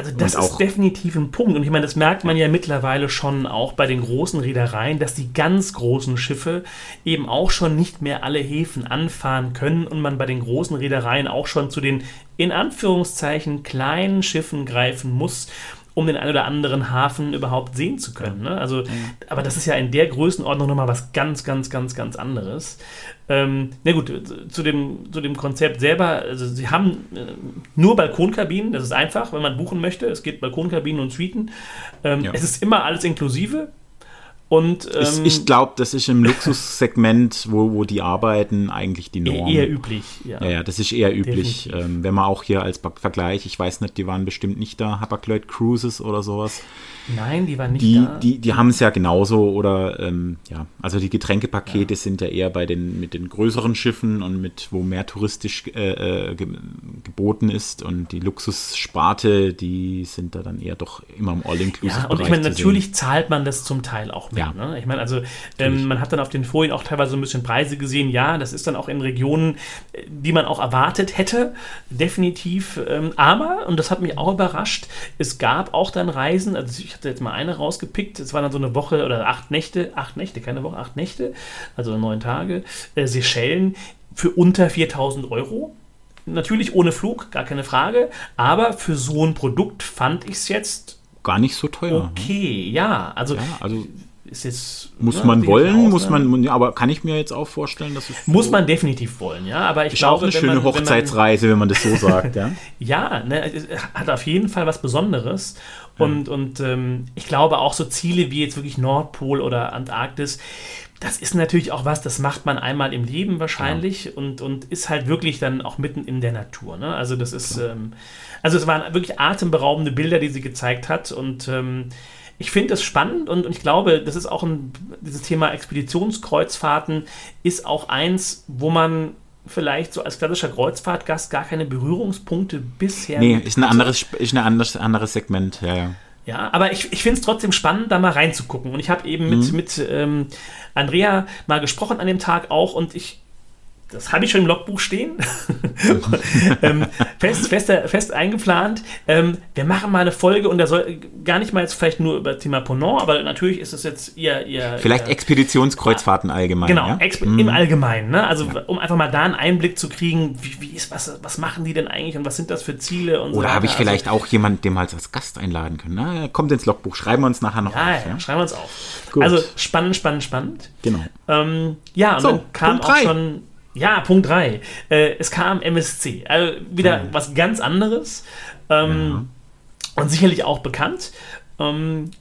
Also das ist definitiv ein Punkt. Und ich meine, das merkt man ja mittlerweile schon auch bei den großen Reedereien, dass die ganz großen Schiffe eben auch schon nicht mehr alle Häfen anfahren können und man bei den großen Reedereien auch schon zu den in Anführungszeichen kleinen Schiffen greifen muss um den einen oder anderen Hafen überhaupt sehen zu können. Ne? Also, aber das ist ja in der Größenordnung nochmal was ganz, ganz, ganz, ganz anderes. Ähm, na gut, zu dem, zu dem Konzept selber, also sie haben äh, nur Balkonkabinen, das ist einfach, wenn man buchen möchte. Es gibt Balkonkabinen und Suiten. Ähm, ja. Es ist immer alles inklusive. Und, ähm, ich, ich glaube, das ist im Luxussegment, wo, wo die arbeiten, eigentlich die Norm. Eher üblich, ja. Ja, ja das ist eher üblich. Ähm, wenn man auch hier als Vergleich, ich weiß nicht, die waren bestimmt nicht da, Hapag-Lloyd Cruises oder sowas. Nein, die waren nicht die, da. Die, die haben es ja genauso oder ähm, ja, also die Getränkepakete ja. sind ja eher bei den mit den größeren Schiffen und mit wo mehr touristisch äh, äh ge geboten ist und die Luxussparte, die sind da dann eher doch immer im All-Inclusive. Ja, und ich meine, natürlich zahlt man das zum Teil auch mehr. Ja. Ne? Ich meine, also ähm, man hat dann auf den Folien auch teilweise so ein bisschen Preise gesehen. Ja, das ist dann auch in Regionen, die man auch erwartet hätte, definitiv. Ähm, aber, und das hat mich auch überrascht, es gab auch dann Reisen, also ich hatte jetzt mal eine rausgepickt. Es war dann so eine Woche oder acht Nächte, acht Nächte, keine Woche, acht Nächte, also neun Tage. Äh, Seychellen für unter 4000 Euro. Natürlich ohne Flug, gar keine Frage. Aber für so ein Produkt fand ich es jetzt gar nicht so teuer. Ne? Okay, ja. Also, ja, also ist jetzt. Muss ne, man wollen, muss man, ja, aber kann ich mir jetzt auch vorstellen, dass es. Muss so man definitiv wollen, ja. Aber ich ist glaube, auch eine schöne man, Hochzeitsreise, wenn man, wenn man, das so sagt, ja. ja, ne, hat auf jeden Fall was Besonderes. Und, ja. und ähm, ich glaube auch so Ziele wie jetzt wirklich Nordpol oder Antarktis, das ist natürlich auch was, das macht man einmal im Leben wahrscheinlich ja. und, und ist halt wirklich dann auch mitten in der Natur. Ne? Also das ist, ähm, also es waren wirklich atemberaubende Bilder, die sie gezeigt hat und ähm, ich finde das spannend und, und, ich glaube, das ist auch ein, dieses Thema Expeditionskreuzfahrten ist auch eins, wo man vielleicht so als klassischer Kreuzfahrtgast gar keine Berührungspunkte bisher. Nee, ist ein anderes, ist ein anderes, anderes Segment, ja, ja. Ja, aber ich, ich finde es trotzdem spannend, da mal reinzugucken. Und ich habe eben mit, mhm. mit ähm, Andrea mal gesprochen an dem Tag auch und ich das habe ich schon im Logbuch stehen, ähm, fest, fest, fest eingeplant. Ähm, wir machen mal eine Folge und da soll gar nicht mal jetzt vielleicht nur über das Thema Ponant, aber natürlich ist es jetzt ihr. ihr vielleicht ihr, Expeditionskreuzfahrten allgemein. Genau, ja? Exp mhm. im Allgemeinen. Ne? Also, ja. um einfach mal da einen Einblick zu kriegen, wie, wie ist, was, was machen die denn eigentlich und was sind das für Ziele und Oder so habe ich vielleicht also, auch jemanden, den mal als Gast einladen können? Na, kommt ins Logbuch, schreiben wir uns nachher noch ja, auf. Ja, schreiben wir uns auf. Gut. Also, spannend, spannend, spannend. Genau. Ähm, ja, und so, dann kam auch schon ja, Punkt 3. Äh, es kam MSC. Also wieder mhm. was ganz anderes. Ähm, ja. Und sicherlich auch bekannt. Ähm,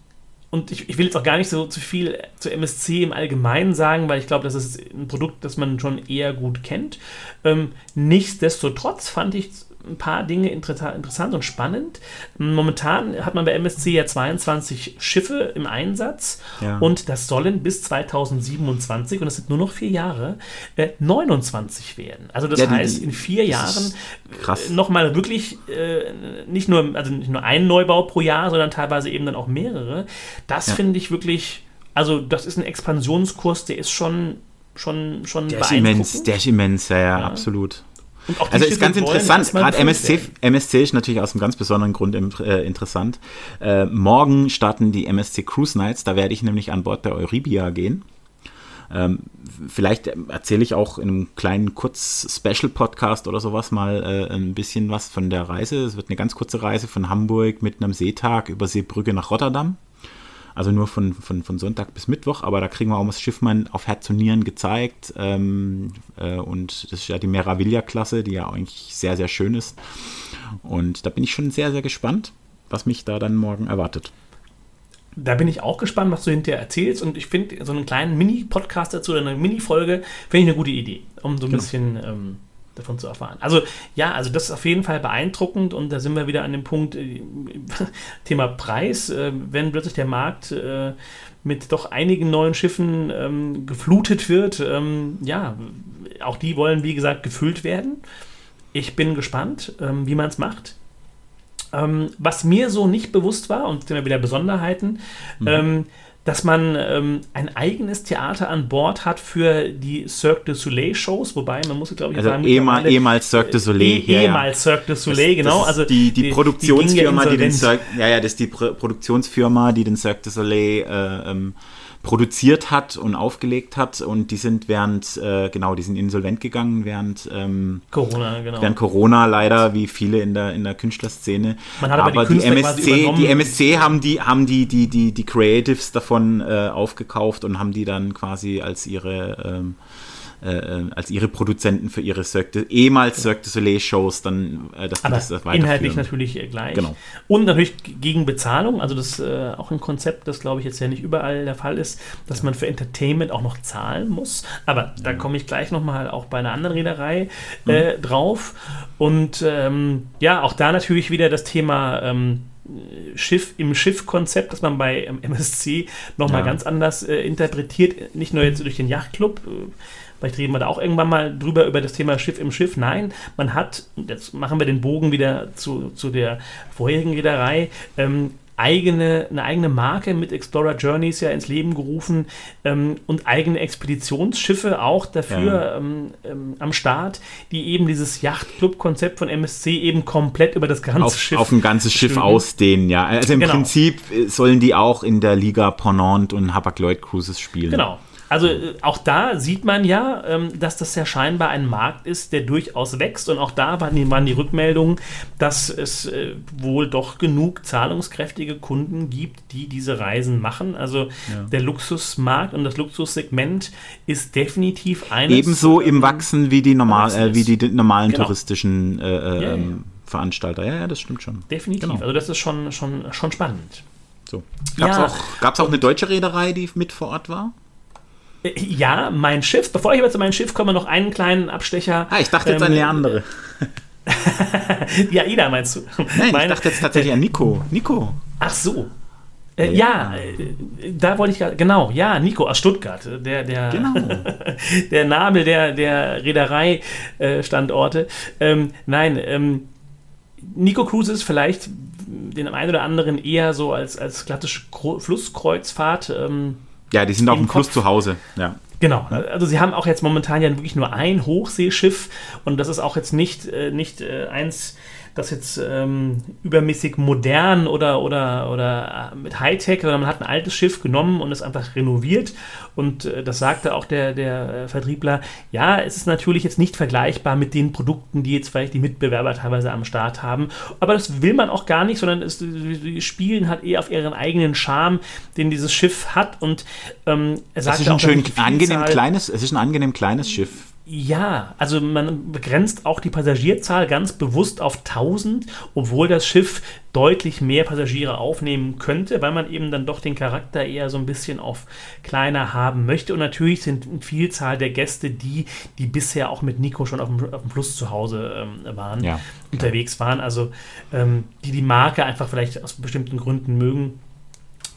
und ich, ich, will jetzt auch gar nicht so zu viel zu MSC im Allgemeinen sagen, weil ich glaube, das ist ein Produkt, das man schon eher gut kennt. Ähm, nichtsdestotrotz fand ich ein paar Dinge interessant und spannend. Momentan hat man bei MSC ja 22 Schiffe im Einsatz ja. und das sollen bis 2027, und das sind nur noch vier Jahre, äh, 29 werden. Also das ja, die, heißt, in vier Jahren äh, nochmal wirklich äh, nicht, nur, also nicht nur ein Neubau pro Jahr, sondern teilweise eben dann auch mehrere. Das ja. finde ich wirklich, also das ist ein Expansionskurs, der ist schon schon, schon der ist immens, der ist immens, ja, ja, absolut also ist ganz interessant, gerade MSC, MSC ist natürlich aus einem ganz besonderen Grund äh, interessant. Äh, morgen starten die MSC Cruise Nights, da werde ich nämlich an Bord der Euribia gehen. Ähm, vielleicht erzähle ich auch in einem kleinen Kurz-Special-Podcast oder sowas mal äh, ein bisschen was von der Reise. Es wird eine ganz kurze Reise von Hamburg mit einem Seetag über Seebrücke nach Rotterdam. Also nur von, von, von Sonntag bis Mittwoch, aber da kriegen wir auch das Schiff mal auf Herz und Nieren gezeigt. Ähm, äh, und das ist ja die Meraviglia-Klasse, die ja eigentlich sehr, sehr schön ist. Und da bin ich schon sehr, sehr gespannt, was mich da dann morgen erwartet. Da bin ich auch gespannt, was du hinterher erzählst. Und ich finde, so einen kleinen Mini-Podcast dazu oder eine Mini-Folge, finde ich eine gute Idee, um so ein genau. bisschen ähm, davon zu erfahren. Also, ja, also das ist auf jeden Fall beeindruckend. Und da sind wir wieder an dem Punkt, äh, Thema Preis. Äh, wenn plötzlich der Markt äh, mit doch einigen neuen Schiffen ähm, geflutet wird, ähm, ja, auch die wollen, wie gesagt, gefüllt werden. Ich bin gespannt, ähm, wie man es macht. Ähm, was mir so nicht bewusst war, und sind wir wieder Besonderheiten, mhm. Dass man ähm, ein eigenes Theater an Bord hat für die Cirque du Soleil Shows, wobei man muss, glaube ich, also sagen, ehemal, ehemals Cirque du Soleil. Eh, ehemals Cirque du Soleil, das, genau. Das also die, die, die Produktionsfirma, die, die den Cirque, ja, ja, das ist die Pro Produktionsfirma, die den Cirque du Soleil äh, ähm, produziert hat und aufgelegt hat und die sind während, äh, genau, die sind insolvent gegangen während ähm, Corona, genau. Während Corona leider, wie viele in der, in der Künstlerszene. Man hat aber, aber die, die, MSC, die MSC haben die, haben die, die, die, die Creatives davon äh, aufgekauft und haben die dann quasi als ihre ähm, äh, äh, als ihre Produzenten für ihre Cirque, ehemals Cirque du Soleil Shows dann, äh, dass Aber das inhaltlich natürlich äh, gleich. Genau. Und natürlich gegen Bezahlung, also das ist äh, auch ein Konzept, das glaube ich jetzt ja nicht überall der Fall ist, dass ja. man für Entertainment auch noch zahlen muss. Aber da komme ich gleich nochmal auch bei einer anderen Reederei äh, mhm. drauf. Und ähm, ja, auch da natürlich wieder das Thema ähm, Schiff im Schiff-Konzept, das man bei MSC nochmal ja. ganz anders äh, interpretiert, nicht nur jetzt durch den Yachtclub, Vielleicht reden wir da auch irgendwann mal drüber, über das Thema Schiff im Schiff. Nein, man hat, jetzt machen wir den Bogen wieder zu, zu der vorherigen Reederei, ähm, eigene, eine eigene Marke mit Explorer Journeys ja ins Leben gerufen ähm, und eigene Expeditionsschiffe auch dafür ja. ähm, ähm, am Start, die eben dieses Yachtclub-Konzept von MSC eben komplett über das ganze auf, Schiff auf ein ganzes Schiff ausdehnen, ja. Also im genau. Prinzip sollen die auch in der Liga Ponant und Hapag-Lloyd Cruises spielen. Genau. Also äh, auch da sieht man ja, ähm, dass das ja scheinbar ein Markt ist, der durchaus wächst. Und auch da waren die, waren die Rückmeldungen, dass es äh, wohl doch genug zahlungskräftige Kunden gibt, die diese Reisen machen. Also ja. der Luxusmarkt und das Luxussegment ist definitiv eines. Ebenso im ähm, Wachsen wie die, normal, äh, wie die normalen genau. touristischen äh, äh, ja, ja. Veranstalter. Ja, ja, das stimmt schon. Definitiv. Genau. Also das ist schon, schon, schon spannend. So. Gab es ja, auch, auch eine deutsche Reederei, die mit vor Ort war? Ja, mein Schiff. Bevor ich aber zu meinem Schiff komme, noch einen kleinen Abstecher. Ah, ich dachte jetzt ähm, an andere. ja, Ida meinst du? Nein, Meine, ich dachte jetzt tatsächlich an Nico. Nico. Ach so. Äh, ja, äh, da wollte ich gerade, genau, ja, Nico aus Stuttgart, der, der, genau. der Name der, der Reederei-Standorte. Ähm, nein, ähm, Nico Cruises vielleicht den einen oder anderen eher so als, als klassische Flusskreuzfahrt ähm, ja, die sind auf dem Kopf. Fluss zu Hause. Ja. Genau, also sie haben auch jetzt momentan ja wirklich nur ein Hochseeschiff und das ist auch jetzt nicht, äh, nicht äh, eins das jetzt ähm, übermäßig modern oder, oder, oder äh, mit Hightech, sondern man hat ein altes Schiff genommen und es einfach renoviert. Und äh, das sagte auch der, der äh, Vertriebler, ja, es ist natürlich jetzt nicht vergleichbar mit den Produkten, die jetzt vielleicht die Mitbewerber teilweise am Start haben. Aber das will man auch gar nicht, sondern es, die spielen halt eher auf ihren eigenen Charme, den dieses Schiff hat. Und ähm, er sagte es ist ein schön angenehm kleines, es ist ein angenehm kleines Schiff. Ja, also man begrenzt auch die Passagierzahl ganz bewusst auf 1000, obwohl das Schiff deutlich mehr Passagiere aufnehmen könnte, weil man eben dann doch den Charakter eher so ein bisschen auf kleiner haben möchte. Und natürlich sind eine Vielzahl der Gäste die, die bisher auch mit Nico schon auf dem, auf dem Fluss zu Hause ähm, waren, ja, unterwegs waren. Also ähm, die die Marke einfach vielleicht aus bestimmten Gründen mögen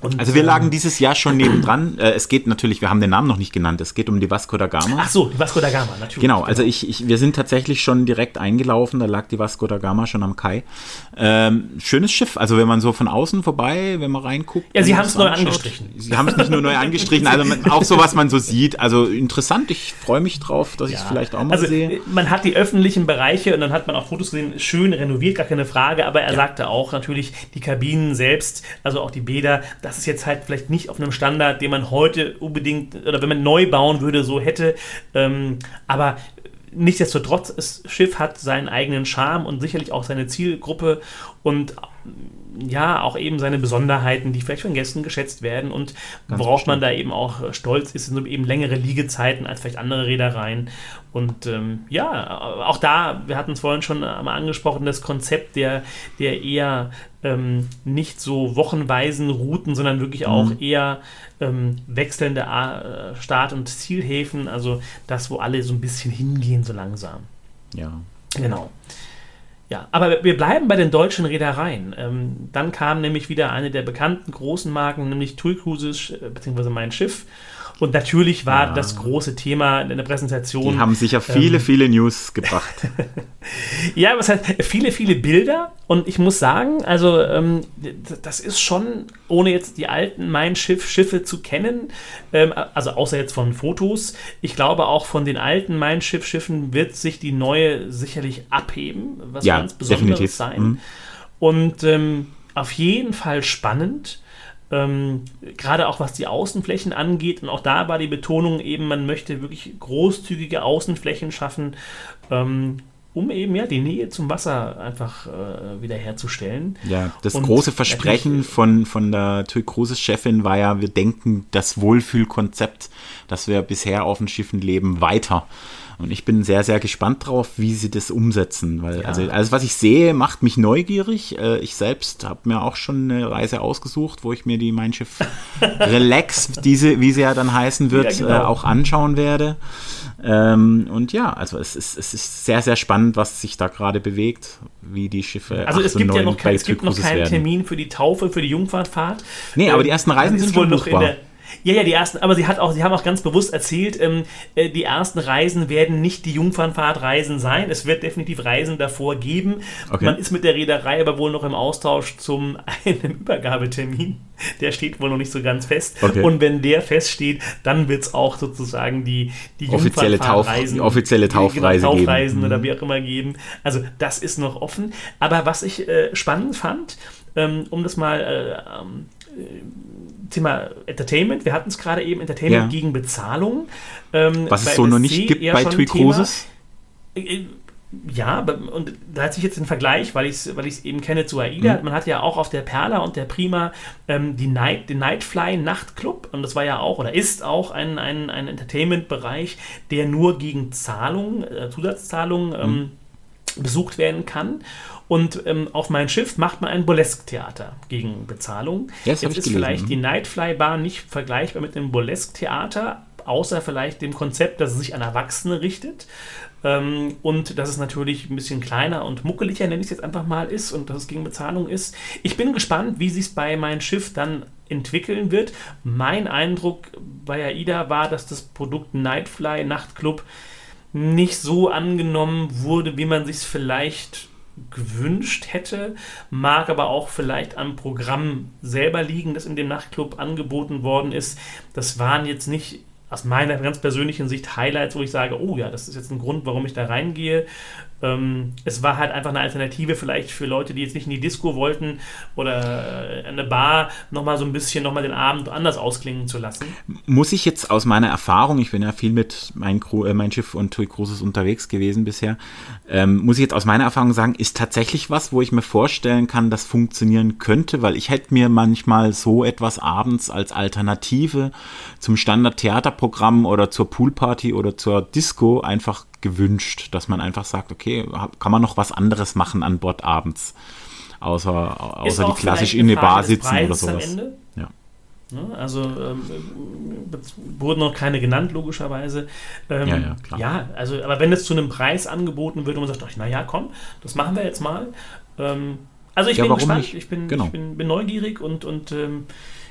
und, also wir lagen ähm, dieses Jahr schon nebendran. Äh, es geht natürlich, wir haben den Namen noch nicht genannt, es geht um die Vasco da Gama. Ach so, die Vasco da Gama, natürlich. Genau, also ich, ich, wir sind tatsächlich schon direkt eingelaufen, da lag die Vasco da Gama schon am Kai. Ähm, schönes Schiff, also wenn man so von außen vorbei, wenn man reinguckt. Ja, sie haben es neu angestrichen. Sie haben es nicht nur neu angestrichen, also auch so, was man so sieht. Also interessant, ich freue mich drauf, dass ja. ich es vielleicht auch mal also, sehe. Man hat die öffentlichen Bereiche und dann hat man auch Fotos gesehen, schön renoviert, gar keine Frage, aber er ja. sagte auch natürlich, die Kabinen selbst, also auch die Bäder, das das ist jetzt halt vielleicht nicht auf einem Standard, den man heute unbedingt, oder wenn man neu bauen würde, so hätte. Ähm, aber nichtsdestotrotz, das Schiff hat seinen eigenen Charme und sicherlich auch seine Zielgruppe und ja, auch eben seine Besonderheiten, die vielleicht von Gästen geschätzt werden und Ganz worauf bestimmt. man da eben auch stolz ist, sind eben längere Liegezeiten als vielleicht andere Reedereien. Und ähm, ja, auch da, wir hatten es vorhin schon mal angesprochen, das Konzept der, der eher ähm, nicht so wochenweisen Routen, sondern wirklich auch mhm. eher ähm, wechselnde äh, Start- und Zielhäfen, also das, wo alle so ein bisschen hingehen, so langsam. Ja. Genau. Ja, aber wir bleiben bei den deutschen Reedereien. Ähm, dann kam nämlich wieder eine der bekannten großen Marken, nämlich TUI Cruises, äh, beziehungsweise mein Schiff. Und natürlich war ja. das große Thema in der Präsentation. Die haben sicher viele, ähm, viele News gebracht. ja, was heißt, viele, viele Bilder. Und ich muss sagen, also ähm, das ist schon, ohne jetzt die alten Mein Schiff Schiffe zu kennen, ähm, also außer jetzt von Fotos, ich glaube auch von den alten Mein Schiff Schiffen wird sich die neue sicherlich abheben, was ja, ganz Besonderes definitiv. sein. Mhm. Und ähm, auf jeden Fall spannend. Ähm, gerade auch was die Außenflächen angeht. Und auch da war die Betonung eben, man möchte wirklich großzügige Außenflächen schaffen, ähm, um eben ja die Nähe zum Wasser einfach äh, wiederherzustellen. Ja, das und große Versprechen von, von der TUI Cruises Chefin war ja, wir denken das Wohlfühlkonzept, das wir bisher auf den Schiffen leben, weiter. Und ich bin sehr, sehr gespannt drauf, wie sie das umsetzen. Weil ja. also alles, was ich sehe, macht mich neugierig. Äh, ich selbst habe mir auch schon eine Reise ausgesucht, wo ich mir die Mein Schiff Relax, diese, wie sie ja dann heißen wird, ja, genau. äh, auch anschauen werde. Ähm, und ja, also es ist, es ist sehr, sehr spannend, was sich da gerade bewegt, wie die Schiffe. Also es gibt ja noch, kein, es gibt noch keinen werden. Termin für die Taufe, für die Jungfahrtfahrt. Nee, aber die ersten Reisen sind wohl noch in der ja, ja, die ersten, aber sie hat auch, sie haben auch ganz bewusst erzählt, ähm, äh, die ersten Reisen werden nicht die Jungfernfahrtreisen sein. Es wird definitiv Reisen davor geben. Okay. Man ist mit der Reederei aber wohl noch im Austausch zum einem Übergabetermin. Der steht wohl noch nicht so ganz fest. Okay. Und wenn der feststeht, dann wird es auch sozusagen die, die offizielle, Tauf, die offizielle Taufreise genau, Taufreisen geben. oder mhm. wie auch immer geben. Also das ist noch offen. Aber was ich äh, spannend fand, ähm, um das mal äh, ähm, Thema Entertainment, wir hatten es gerade eben, Entertainment ja. gegen Bezahlung. Ähm, Was es so noch nicht gibt bei TUI Cruises? Äh, ja, und da hat sich jetzt ein Vergleich, weil ich es weil eben kenne zu AIDA. Mhm. Man hat ja auch auf der Perla und der Prima ähm, die Night, den Nightfly Nachtclub. Und das war ja auch oder ist auch ein, ein, ein Entertainment-Bereich, der nur gegen Zahlungen, äh, Zusatzzahlungen ähm, mhm. Besucht werden kann. Und ähm, auf mein Schiff macht man ein Burlesque-Theater gegen Bezahlung. Ja, Jetzt ist gelesen. vielleicht die Nightfly Bar nicht vergleichbar mit dem Burlesque-Theater, außer vielleicht dem Konzept, dass es sich an Erwachsene richtet. Ähm, und dass es natürlich ein bisschen kleiner und muckeliger, nenne ich es jetzt einfach mal, ist und dass es gegen Bezahlung ist. Ich bin gespannt, wie sich es bei meinem Schiff dann entwickeln wird. Mein Eindruck bei AIDA war, dass das Produkt Nightfly Nachtclub nicht so angenommen wurde, wie man sich es vielleicht gewünscht hätte, mag aber auch vielleicht am Programm selber liegen, das in dem Nachtclub angeboten worden ist. Das waren jetzt nicht aus meiner ganz persönlichen Sicht Highlights, wo ich sage, oh ja, das ist jetzt ein Grund, warum ich da reingehe. Ähm, es war halt einfach eine Alternative vielleicht für Leute, die jetzt nicht in die Disco wollten oder äh, eine Bar nochmal so ein bisschen nochmal den Abend anders ausklingen zu lassen. Muss ich jetzt aus meiner Erfahrung, ich bin ja viel mit mein, äh, mein Schiff und TUI Cruises unterwegs gewesen bisher, ähm, muss ich jetzt aus meiner Erfahrung sagen, ist tatsächlich was, wo ich mir vorstellen kann, das funktionieren könnte, weil ich hätte mir manchmal so etwas abends als Alternative zum Standard-Theaterprogramm oder zur Poolparty oder zur Disco einfach gewünscht, dass man einfach sagt, okay, kann man noch was anderes machen an Bord abends, außer, außer die klassisch in der Bar sitzen oder sowas. Ja. Ne, also ähm, wurden noch keine genannt, logischerweise. Ähm, ja, ja, klar. Ja, also, aber wenn es zu einem Preis angeboten wird und man sagt, ach, naja, komm, das machen wir jetzt mal. Ähm, also ich ja, bin gespannt, nicht? ich, bin, genau. ich bin, bin, neugierig und, und ähm,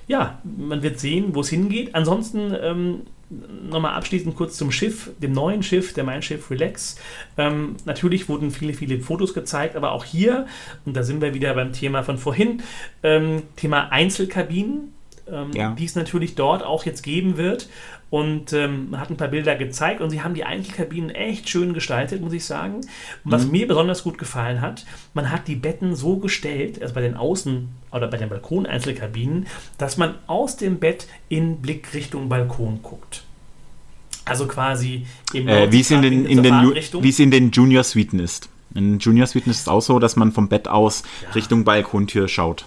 ja, man wird sehen, wo es hingeht. Ansonsten ähm, nochmal abschließend kurz zum Schiff, dem neuen Schiff, der Mein Schiff Relax. Ähm, natürlich wurden viele, viele Fotos gezeigt, aber auch hier, und da sind wir wieder beim Thema von vorhin, ähm, Thema Einzelkabinen. Ähm, Ja. die es natürlich dort auch jetzt geben wird. Und ähm, man hat ein paar Bilder gezeigt und sie haben die Einzelkabinen echt schön gestaltet, muss ich sagen. Und was mir besonders gut gefallen hat, man hat die Betten so gestellt, also bei den Außen- oder bei den Balkon-Einzelkabinen, dass man aus dem Bett in Blick Richtung Balkon guckt. Also quasi im Äh, wie es in den, in wie es in den Junior Suiten ist. In Junior Suiten ist es auch so, dass man vom Bett aus Richtung Balkontür schaut.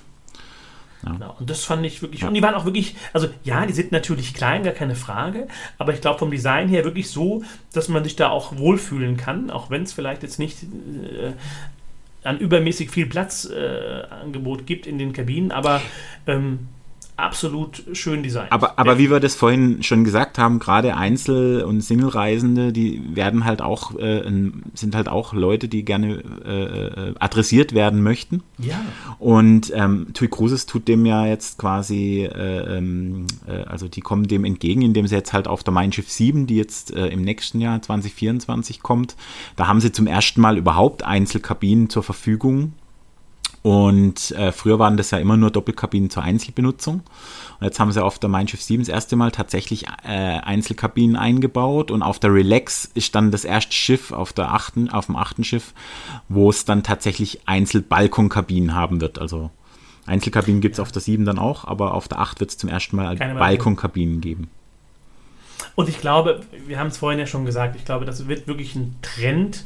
Genau. Und das fand ich wirklich, und die waren auch wirklich, also ja, die sind natürlich klein, gar keine Frage, aber ich glaube vom Design her wirklich so, dass man sich da auch wohlfühlen kann, auch wenn es vielleicht jetzt nicht äh, an übermäßig viel Platzangebot äh, gibt in den Kabinen, aber ähm, absolut schön designt. Aber, aber wie wir das vorhin schon gesagt haben, gerade Einzel- und Single-Reisende, die werden halt auch, äh, sind halt auch Leute, die gerne äh, äh, adressiert werden möchten. ja, Und ähm, TUI Cruises tut dem ja jetzt quasi, äh, ähm, äh, also die kommen dem entgegen, indem sie jetzt halt auf der Mein Schiff 7, die jetzt äh, im nächsten Jahr 2024 kommt, da haben sie zum ersten Mal überhaupt Einzelkabinen zur Verfügung. Und äh, früher waren das ja immer nur Doppelkabinen zur Einzelbenutzung. Und jetzt haben sie auf der Mein Schiff 7 das erste Mal tatsächlich äh, Einzelkabinen eingebaut. Und auf der Relax ist dann das erste Schiff auf, der achten, auf dem achten Schiff, wo es dann tatsächlich Einzelbalkonkabinen haben wird. Also Einzelkabinen gibt es auf der 7 dann auch, aber auf der 8 wird es zum ersten Mal Balkonkabinen geben. Und ich glaube, wir haben es vorhin ja schon gesagt, ich glaube, das wird wirklich ein Trend.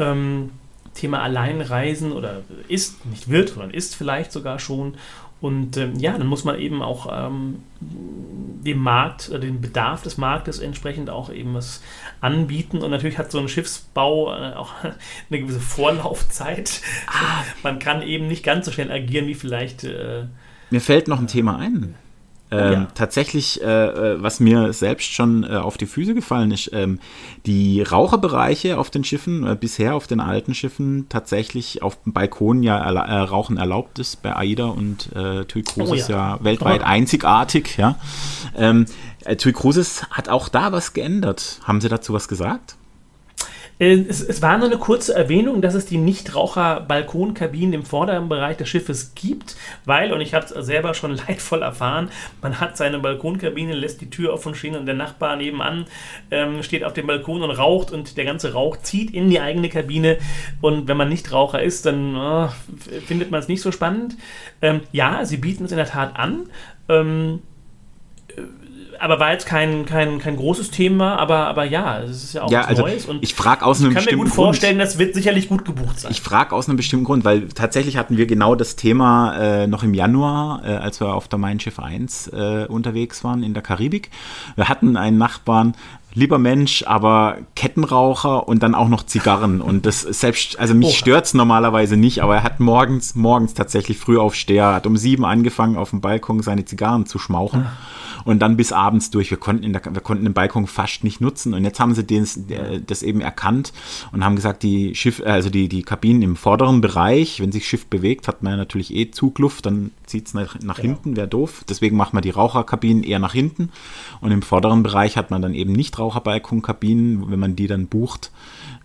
Ähm, Thema Alleinreisen oder ist, nicht wird, sondern ist vielleicht sogar schon. Und ähm, ja, dann muss man eben auch ähm, dem Markt, äh, dem Bedarf des Marktes entsprechend auch eben was anbieten. Und natürlich hat so ein Schiffsbau äh, auch eine gewisse Vorlaufzeit. Man kann eben nicht ganz so schnell agieren wie vielleicht. Äh, Mir fällt noch ein Thema ein. Ähm, ja. Tatsächlich, äh, äh, was mir selbst schon äh, auf die Füße gefallen ist, ähm, die Raucherbereiche auf den Schiffen, äh, bisher auf den alten Schiffen, tatsächlich auf dem Balkon ja äh, Rauchen erlaubt ist bei AIDA und äh, TUI Cruises Oh ja. ja. weltweit Aber- einzigartig. Ja. Ähm, äh, TUI Cruises hat auch da was geändert. Haben Sie dazu was gesagt? Äh, Es, es war nur eine kurze Erwähnung, dass es die Nichtraucher-Balkonkabinen im vorderen Bereich des Schiffes gibt, weil, und ich habe es selber schon leidvoll erfahren, man hat seine Balkonkabine, lässt die Tür offen stehen und der Nachbar nebenan ähm, steht auf dem Balkon und raucht und der ganze Rauch zieht in die eigene Kabine und wenn man Nichtraucher ist, dann oh, findet man es nicht so spannend. Ähm, ja, sie bieten es in der Tat an. Ähm, aber war jetzt kein, kein, kein großes Thema, aber, aber ja, es ist ja auch Ja, was also Neues. Und ich frage aus einem ich kann mir bestimmten gut Grund. vorstellen, das wird sicherlich gut gebucht sein. Ich frage aus einem bestimmten Grund, weil tatsächlich hatten wir genau das Thema äh, noch im Januar, äh, als wir auf der Mein Schiff 1 äh, unterwegs waren in der Karibik. Wir hatten einen Nachbarn, lieber Mensch, aber Kettenraucher und dann auch noch Zigarren. Und das selbst, also mich Oha. stört's normalerweise nicht, aber er hat morgens, morgens tatsächlich früh aufsteher, hat um sieben angefangen, auf dem Balkon seine Zigarren zu schmauchen. Und dann bis abends durch. Wir konnten, in der, wir konnten den Balkon fast nicht nutzen. Und jetzt haben sie das, das eben erkannt und haben gesagt, die Schiff, äh, also die, die Kabinen im vorderen Bereich, wenn sich Schiff bewegt, hat man ja natürlich eh Zugluft, dann zieht es nach, nach hinten, wäre doof. Deswegen macht man die Raucherkabinen eher nach hinten. Und im vorderen Bereich hat man dann eben nicht Raucherbalkonkabinen. Wenn man die dann bucht,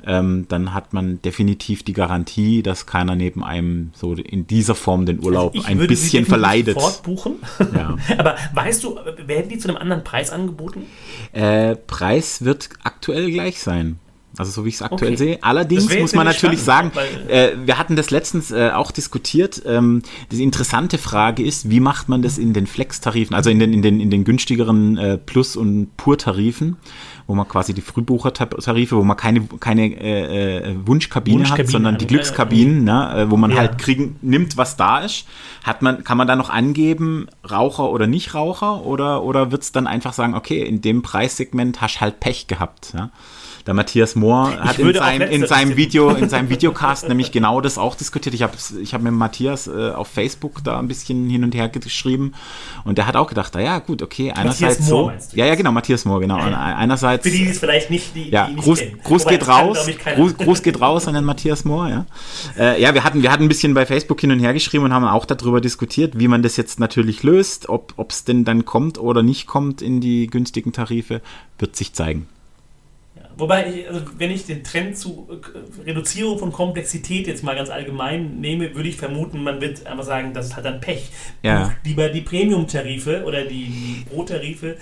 ähm, dann hat man definitiv die Garantie, dass keiner neben einem so in dieser Form den Urlaub Ich ein bisschen verleidet. Sofort buchen. Ja. Aber weißt du, werden die zu einem anderen Preis angeboten? Äh, Preis wird aktuell gleich sein. Also so wie ich es aktuell Okay. sehe. Allerdings muss man natürlich sagen, spannend, äh, wir hatten das letztens äh, auch diskutiert. Ähm, die interessante Frage ist, wie macht man das in den Flex-Tarifen, also in den, in den, in den günstigeren äh, Plus- und Pur-Tarifen, wo man quasi die Frühbucher-Tarife, wo man keine, keine äh, äh, Wunschkabine, hat, sondern die Glückskabinen, ne, äh, wo man Ja. halt kriegen, nimmt, was da ist. Hat man, kann man da noch angeben, Raucher oder Nicht-Raucher? Oder, oder wird es dann einfach sagen, okay, in dem Preissegment hast du halt Pech gehabt. Ja? Der Matthias Mohr hat in seinem, in seinem. Video, in seinem Videocast nämlich genau das auch diskutiert. Ich habe ich hab mit Matthias äh, auf Facebook da ein bisschen hin und her geschrieben und der hat auch gedacht, ja, gut, okay, einerseits Mohr so. Ja, ja, genau, Matthias Mohr, genau. Ja, ja. Einerseits Für die, die es vielleicht nicht, die, ja, die nicht Gruß, kennen. Gruß Wobei, geht kann, raus. keiner. Gruß, Gruß geht raus an den Matthias Mohr, ja. Äh, ja, wir hatten, wir hatten ein bisschen bei Facebook hin und her geschrieben und haben auch darüber diskutiert, wie man das jetzt natürlich löst, ob es denn dann kommt oder nicht kommt in die günstigen Tarife, wird sich zeigen. Wobei, ich, also wenn ich den Trend zu äh, Reduzierung von Komplexität jetzt mal ganz allgemein nehme, würde ich vermuten, man wird einfach sagen, das hat dann Pech. Ja. Bucht Lieber die Premium-Tarife oder die, Pro-Tarife.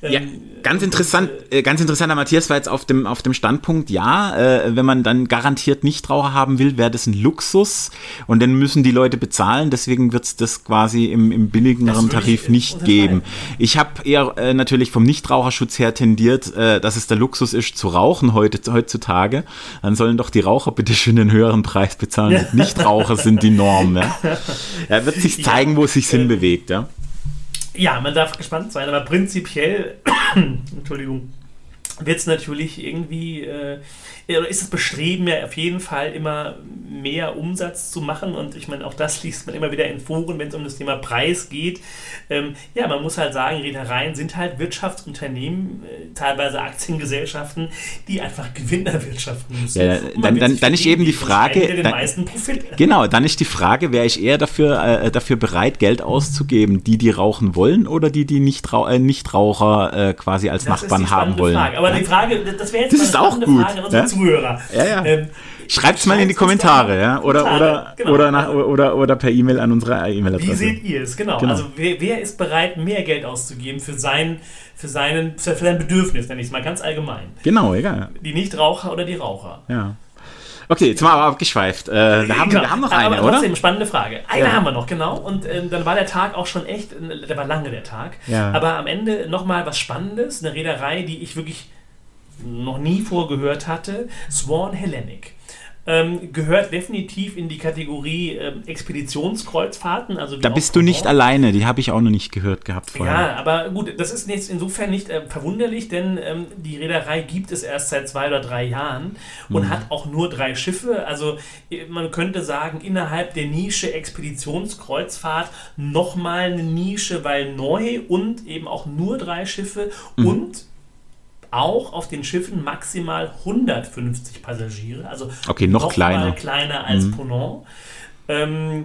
ähm, Ja, ganz interessant, äh, ganz interessanter Matthias war jetzt auf dem, auf dem Standpunkt, ja, äh, wenn man dann garantiert Nichtraucher haben will, wäre das ein Luxus und dann müssen die Leute bezahlen, deswegen wird es das quasi im, im billigeren Tarif äh, nicht geben. Ich habe eher äh, natürlich vom Nichtraucherschutz her tendiert, äh, dass es der Luxus ist, zu rauchen heute, heutzutage. Dann sollen doch die Raucher bitte schön den höheren Preis bezahlen. Die Nichtraucher sind die Norm. Ja. Er wird sich zeigen, wo es sich hinbewegt. Ja. Ja, man darf gespannt sein, aber prinzipiell, Entschuldigung, wird es natürlich irgendwie, äh, oder ist das Bestreben ja auf jeden Fall immer mehr Umsatz zu machen und ich meine, auch das liest man immer wieder in Foren, wenn es um das Thema Preis geht. Ähm, ja, man muss halt sagen, Reedereien sind halt Wirtschaftsunternehmen, äh, teilweise Aktiengesellschaften, die einfach Gewinn erwirtschaften müssen. Ja, dann- dann- dann ist eben die Frage- dann- meisten Profit Genau, dann ist die Frage, wäre ich eher dafür, äh, dafür bereit, Geld auszugeben, die, die rauchen wollen oder die, die Nichtrau äh, Nichtraucher äh, quasi als Das Nachbarn haben wollen. Frage. Aber die Frage, das wäre jetzt Das ist eine auch gut, Frage an unsere ja? Zuhörer. Ja, ja. Ähm, Schreibt's mal in die Kommentare, ja? Oder, Kommentare, oder, genau. oder, nach, oder, oder per E-Mail an unsere Wie E-Mail-Adresse. seht ihr es? Genau. Genau. Also wer, wer ist bereit, mehr Geld auszugeben für sein, für seinen, für sein Bedürfnis, nenne ich es mal ganz allgemein. Genau, egal. Die Nichtraucher oder die Raucher? Ja. Okay, jetzt mal aber abgeschweift. Äh, wir, haben, Genau. wir haben noch Aber eine, oder? trotzdem, spannende Frage. Eine Ja. haben wir noch, genau. Und ähm, dann war der Tag auch schon echt, äh, der war lange der Tag. Ja. Aber am Ende nochmal was Spannendes, eine Reederei, die ich wirklich noch nie vorgehört hatte, Swan Hellenic. Ähm, gehört definitiv in die Kategorie ähm, Expeditionskreuzfahrten. Also Da bist du nicht Pendant. alleine, die habe ich auch noch nicht gehört gehabt vorher. Ja, aber gut, das ist jetzt insofern nicht äh, verwunderlich, denn ähm, die Reederei gibt es erst seit zwei oder drei Jahren und hat auch nur drei Schiffe. Also äh, man könnte sagen, innerhalb der Nische Expeditionskreuzfahrt nochmal eine Nische, weil neu und eben auch nur drei Schiffe und auch auf den Schiffen maximal 150 Passagiere, also Okay, noch mal kleiner. kleiner als Ponant. Ähm,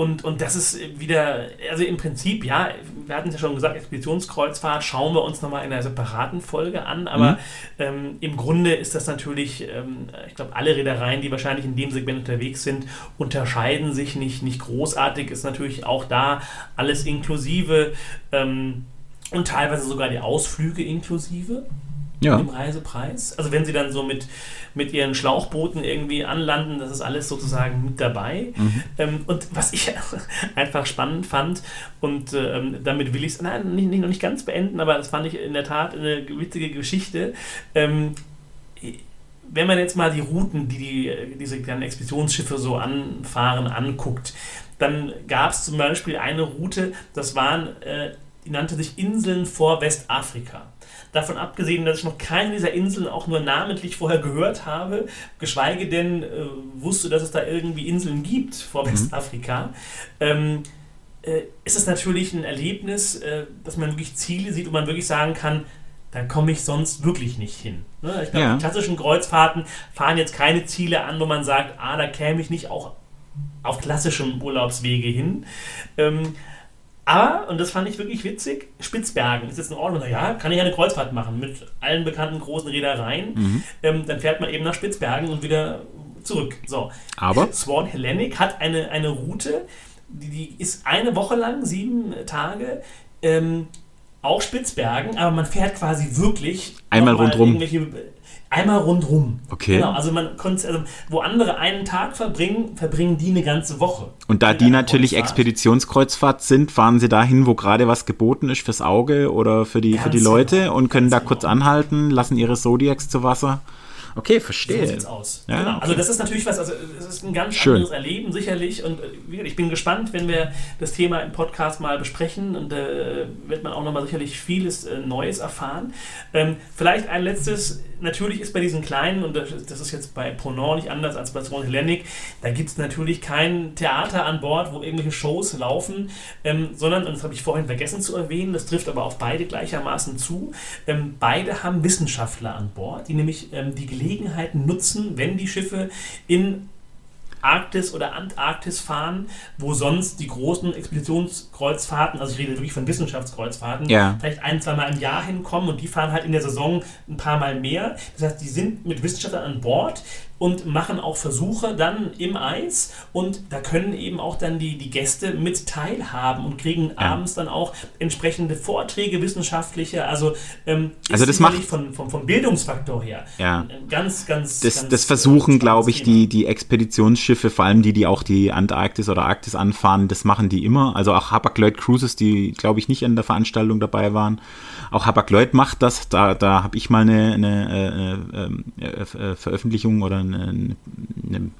und, und das ist wieder, also im Prinzip, ja, wir hatten es ja schon gesagt, Expeditionskreuzfahrt schauen wir uns nochmal in einer separaten Folge an, aber ähm, im Grunde ist das natürlich, ähm, ich glaube, alle Reedereien, die wahrscheinlich in dem Segment unterwegs sind, unterscheiden sich nicht, nicht großartig, ist natürlich auch da alles inklusive ähm, und teilweise sogar die Ausflüge inklusive Ja. im Reisepreis. Also wenn sie dann so mit, mit ihren Schlauchbooten irgendwie anlanden, das ist alles sozusagen mit dabei. Ähm, und was ich einfach spannend fand, und ähm, damit will ich es nein, nicht, nicht, noch nicht ganz beenden, aber das fand ich in der Tat eine witzige Geschichte. Ähm, wenn man jetzt mal die Routen, die, die diese kleinen Expeditionsschiffe so anfahren, anguckt, dann gab es zum Beispiel eine Route, das waren, äh, die nannte sich Inseln vor Westafrika. Davon abgesehen, dass ich noch keine dieser Inseln auch nur namentlich vorher gehört habe, geschweige denn äh, wusste, dass es da irgendwie Inseln gibt vor Westafrika, ähm, äh, ist es natürlich ein Erlebnis, äh, dass man wirklich Ziele sieht und man wirklich sagen kann, da komme ich sonst wirklich nicht hin. Ne? Ich glaube, Ja. die klassischen Kreuzfahrten fahren jetzt keine Ziele an, wo man sagt, ah, da käme ich nicht auch auf klassischem Urlaubswege hin. Ähm, aber, und das fand ich wirklich witzig, Spitzbergen ist jetzt in Ordnung. Ja, kann ich eine Kreuzfahrt machen mit allen bekannten großen Reedereien. Ähm, dann fährt man eben nach Spitzbergen und wieder zurück. So. Aber? Swan Hellenic hat eine, eine Route, die, die ist eine Woche lang, sieben Tage, ähm, auch Spitzbergen, aber man fährt quasi wirklich Einmal rundrum. irgendwelche- Einmal rundrum. Okay. Genau, also man konnte, also wo andere einen Tag verbringen, verbringen die eine ganze Woche. Und da die natürlich Kreuzfahrt. Expeditionskreuzfahrt sind, fahren sie dahin, wo gerade was geboten ist fürs Auge oder für die, für die Leute genau, und können ganz da kurz genau. anhalten, lassen ihre Zodiacs zu Wasser. Okay, So verstehe. sieht's aus. Ja, genau. okay. Also das ist natürlich was, also es ist ein ganz Schön. anderes Erleben sicherlich und äh, ich bin gespannt, wenn wir das Thema im Podcast mal besprechen und äh, wird man auch nochmal sicherlich vieles äh, Neues erfahren. Ähm, vielleicht ein letztes, natürlich ist bei diesen kleinen, und das, das ist jetzt bei Ponant nicht anders als bei Swan Hellenic, da gibt es natürlich kein Theater an Bord, wo irgendwelche Shows laufen, ähm, sondern, und das habe ich vorhin vergessen zu erwähnen, das trifft aber auf beide gleichermaßen zu, ähm, beide haben Wissenschaftler an Bord, die nämlich ähm, die Gelegenheiten nutzen, wenn die Schiffe in Arktis oder Antarktis fahren, wo sonst die großen Expeditionskreuzfahrten, also ich rede wirklich von Wissenschaftskreuzfahrten, Ja. vielleicht ein, zweimal im Jahr hinkommen und die fahren halt in der Saison ein paar Mal mehr. Das heißt, die sind mit Wissenschaftlern an Bord und machen auch Versuche dann im Eis und da können eben auch dann die, die Gäste mit teilhaben und kriegen abends dann auch entsprechende Vorträge wissenschaftliche, also ähm, Also das macht- von, vom, vom Bildungsfaktor her Ja. ganz, ganz, Das, ganz das versuchen, glaube ich, spannendes die, die Expeditionsschiffe, vor allem die, die auch die Antarktis oder Arktis anfahren, das machen die immer. Also auch Hapag-Lloyd Cruises, die, glaube ich, nicht an der Veranstaltung dabei waren. Auch Hapag-Lloyd macht das. Da, da habe ich mal eine, eine äh, ähm, äh, äh, Veröffentlichung oder eine, eine,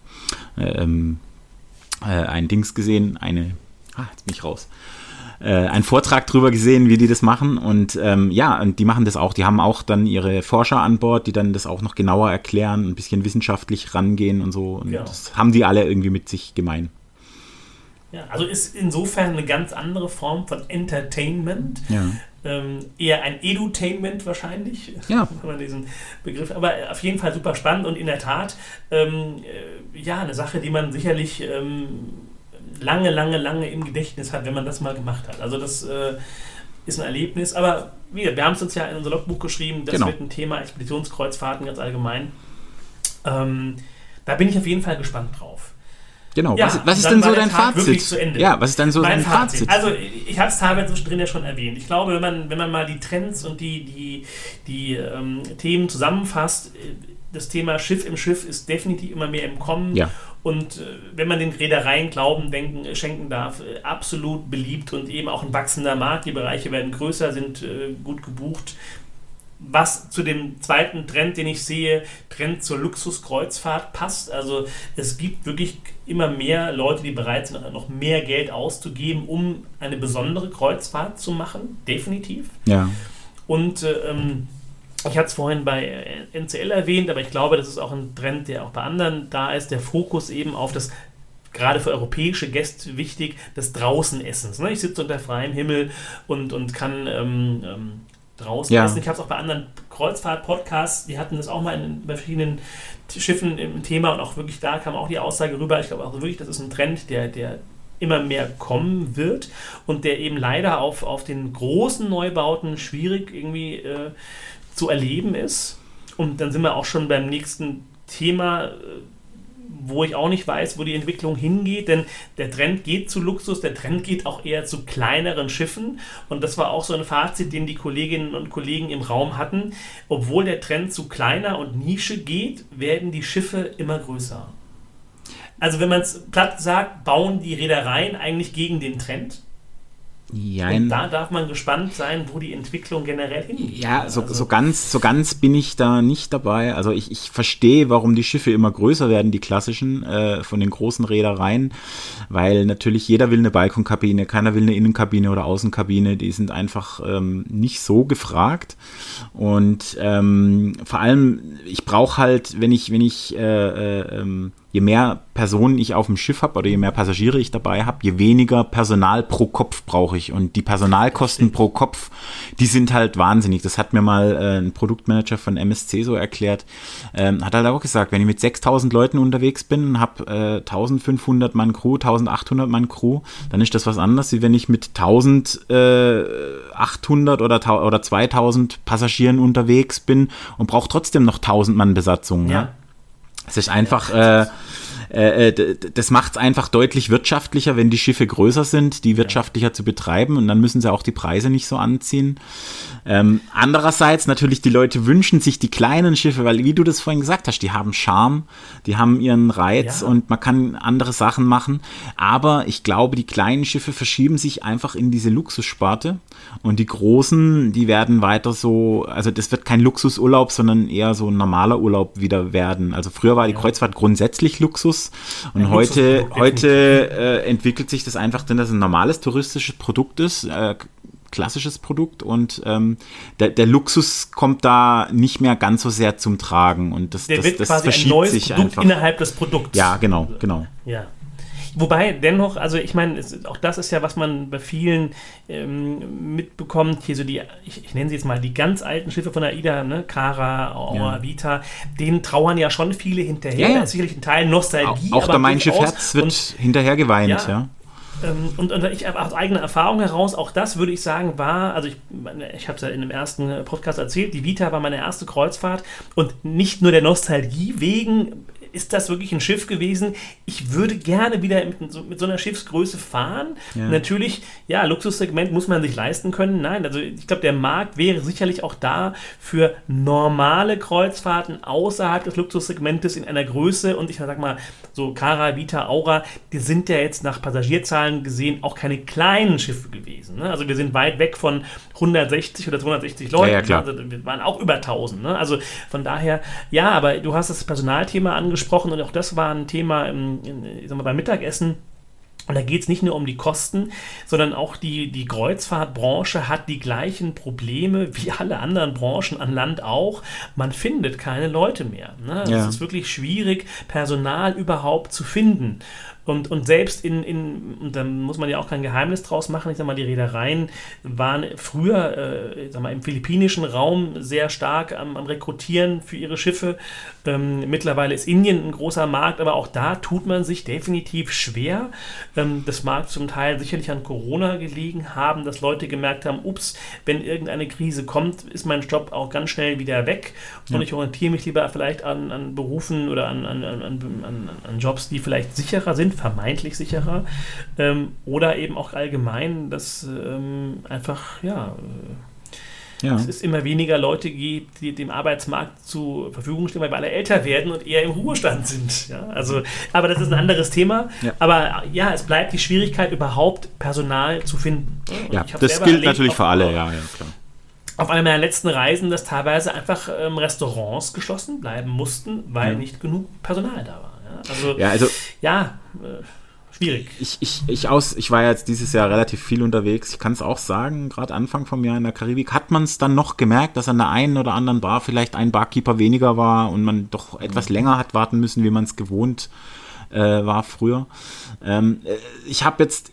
äh, ähm, äh, ein Dings gesehen, eine, ah, jetzt bin ich raus äh, einen Vortrag drüber gesehen, wie die das machen. Und ähm, ja, und die machen das auch. Die haben auch dann ihre Forscher an Bord, die dann das auch noch genauer erklären, ein bisschen wissenschaftlich rangehen und so. Und Ja. das haben die alle irgendwie mit sich gemein. Ja, also ist insofern eine ganz andere Form von Entertainment. Ja. Ähm, eher ein Edutainment wahrscheinlich, Ja. wenn man diesen Begriff, aber auf jeden Fall super spannend und in der Tat, ähm, äh, ja, eine Sache, die man sicherlich ähm, lange, lange, lange im Gedächtnis hat, wenn man das mal gemacht hat. Also das äh, ist ein Erlebnis, aber wie gesagt, wir haben es uns ja in unser Logbuch geschrieben, das Genau. wird ein Thema Expeditionskreuzfahrten ganz allgemein. Ähm, da bin ich auf jeden Fall gespannt drauf. Genau. Ja, was, was ist denn so dein Tag Fazit? zu Ende. Ja, was ist denn so mein dein Fazit? Also ich habe es teilweise zwischendrin ja schon erwähnt. Ich glaube, wenn man, wenn man mal die Trends und die, die, die ähm, Themen zusammenfasst, äh, das Thema Schiff im Schiff ist definitiv immer mehr im Kommen. Ja. Und äh, wenn man den Reedereien Glauben denken, äh, schenken darf, äh, absolut beliebt und eben auch ein wachsender Markt. Die Bereiche werden größer, sind gut gebucht. Was zu dem zweiten Trend, den ich sehe, Trend zur Luxuskreuzfahrt passt. Also es gibt wirklich immer mehr Leute, die bereit sind, noch mehr Geld auszugeben, um eine besondere Kreuzfahrt zu machen. Definitiv. ja. Und äh, ähm, ich hatte es vorhin bei äh, NCL erwähnt, aber ich glaube, das ist auch ein Trend, der auch bei anderen da ist, der Fokus eben auf das gerade für europäische Gäste wichtig, des Draußenessens. Ne? Ich sitze unter freiem Himmel und, und kann ähm, ähm, draußen Ja. essen. Ich habe es auch bei anderen Kreuzfahrt-Podcasts, die hatten das auch mal in, bei verschiedenen Schiffen im Thema und auch wirklich da kam auch die Aussage rüber. Ich glaube auch wirklich, das ist ein Trend, der, der immer mehr kommen wird und der eben leider auf, auf den großen Neubauten schwierig irgendwie äh, zu erleben ist. Und dann sind wir auch schon beim nächsten Thema, äh, wo ich auch nicht weiß, wo die Entwicklung hingeht, denn der Trend geht zu Luxus, der Trend geht auch eher zu kleineren Schiffen und das war auch so ein Fazit, den die Kolleginnen und Kollegen im Raum hatten. Obwohl der Trend zu kleiner und Nische geht, werden die Schiffe immer größer. Also wenn man es platt sagt, bauen die Reedereien eigentlich gegen den Trend. Und Jein. da darf man gespannt sein, wo die Entwicklung generell hingeht. Ja, so, Also- so, ganz, so ganz bin ich da nicht dabei. Also ich, ich verstehe, warum die Schiffe immer größer werden, die klassischen, äh, von den großen Reedereien, weil natürlich jeder will eine Balkonkabine, keiner will eine Innenkabine oder Außenkabine, die sind einfach ähm, nicht so gefragt. Und ähm, vor allem, ich brauche halt, wenn ich, wenn ich äh, äh, ähm, je mehr Personen ich auf dem Schiff habe oder je mehr Passagiere ich dabei habe, je weniger Personal pro Kopf brauche ich. Und die Personalkosten pro Kopf, die sind halt wahnsinnig. Das hat mir mal äh, ein Produktmanager von MSC so erklärt. Ähm, hat halt auch gesagt, wenn ich mit 6000 Leuten unterwegs bin, habe äh, 1500 Mann Crew, 1800 Mann Crew, dann ist das was anderes, wie wenn ich mit 1800 oder, tau- oder 2000 Passagieren unterwegs bin und brauche trotzdem noch 1000 Mann Besatzung. Ja. Ja? Es ist einfach, äh, äh, äh, das macht es einfach deutlich wirtschaftlicher, wenn die Schiffe größer sind, die wirtschaftlicher zu betreiben und dann müssen sie auch die Preise nicht so anziehen. Ähm, andererseits natürlich, die Leute wünschen sich die kleinen Schiffe, weil wie du das vorhin gesagt hast, die haben Charme, die haben ihren Reiz Ja. und man kann andere Sachen machen. Aber ich glaube, die kleinen Schiffe verschieben sich einfach in diese Luxussparte und die großen, die werden weiter so, also das wird kein Luxusurlaub, sondern eher so ein normaler Urlaub wieder werden. Also früher war die Kreuzfahrt grundsätzlich Luxus und Ein heute, Luxusprodukt, heute äh, entwickelt sich das einfach, denn das ein normales touristisches Produkt ist. Äh, klassisches Produkt und ähm, der, der Luxus kommt da nicht mehr ganz so sehr zum Tragen und das, Der das, wird das quasi ein verschiebt neues sich Produkt einfach. innerhalb des Produkts. Ja, genau, genau. Ja. Wobei, dennoch, also ich meine, auch das ist ja, was man bei vielen ähm, mitbekommt, hier so die, ich, ich, nenne sie jetzt mal die ganz alten Schiffe von AIDA, ne, Cara, Aura, ja. Vita, denen trauern ja schon viele hinterher. Ja, ja. Sicherlich ein Teil Nostalgie. Auch, auch der Mein Schiff Herz wird hinterher geweint, ja. Ähm, und, und, ich aus eigener Erfahrung heraus, auch das würde ich sagen, war, also ich, ich habe es ja in dem ersten Podcast erzählt, die Vita war meine erste Kreuzfahrt und nicht nur der Nostalgie wegen ist das wirklich ein Schiff gewesen. Ich würde gerne wieder mit so, mit so einer Schiffsgröße fahren. Ja. Natürlich, ja, Luxussegment muss man sich leisten können. Nein, also ich glaube, der Markt wäre sicherlich auch da für normale Kreuzfahrten außerhalb des Luxussegmentes in einer Größe. Und ich sag mal, so Cara, Vita, Aura, die sind ja jetzt nach Passagierzahlen gesehen auch keine kleinen Schiffe gewesen. Ne? Also wir sind weit weg von 160 oder 260 Leuten. Ja, ja, klar. Also wir waren auch über 1000. Ne? Also von daher, ja, aber du hast das Personalthema angesprochen gesprochen und auch das war ein Thema im, in, sagen wir, beim Mittagessen. Und da geht es nicht nur um die Kosten, sondern auch die, die Kreuzfahrtbranche hat die gleichen Probleme wie alle anderen Branchen an Land auch. Man findet keine Leute mehr. Ne? Ja. Es ist wirklich schwierig, Personal überhaupt zu finden. Und, und selbst in, in, und da muss man ja auch kein Geheimnis draus machen, ich sag mal, die Reedereien waren früher, äh, ich sag mal, im philippinischen Raum sehr stark am, am Rekrutieren für ihre Schiffe. Ähm, mittlerweile ist Indien ein großer Markt, aber auch da tut man sich definitiv schwer. Ähm, das mag zum Teil sicherlich an Corona gelegen haben, dass Leute gemerkt haben, ups, wenn irgendeine Krise kommt, ist mein Job auch ganz schnell wieder weg. Und ja. ich orientiere mich lieber vielleicht an, an Berufen oder an, an, an, an Jobs, die vielleicht sicherer sind, vermeintlich sicherer. Ähm, oder eben auch allgemein, dass ähm, einfach, ja, äh, ja. es ist immer weniger Leute gibt, die dem Arbeitsmarkt zur Verfügung stehen, weil wir alle älter werden und eher im Ruhestand sind. Ja? Also, aber das ist ein anderes Thema. Ja. Aber ja, es bleibt die Schwierigkeit, überhaupt Personal zu finden. Und ja, das gilt natürlich für alle, ja, ja, klar auf einer meiner letzten Reisen, dass teilweise einfach ähm, Restaurants geschlossen bleiben mussten, weil nicht genug Personal da war. Also, ja, also, ja äh, schwierig. Ich, ich, ich, aus, ich war jetzt dieses Jahr relativ viel unterwegs. Ich kann es auch sagen, gerade Anfang vom Jahr in der Karibik hat man es dann noch gemerkt, dass an der einen oder anderen Bar vielleicht ein Barkeeper weniger war und man doch etwas mhm. länger hat warten müssen, wie man es gewohnt äh, war früher. Ähm, äh, ich habe jetzt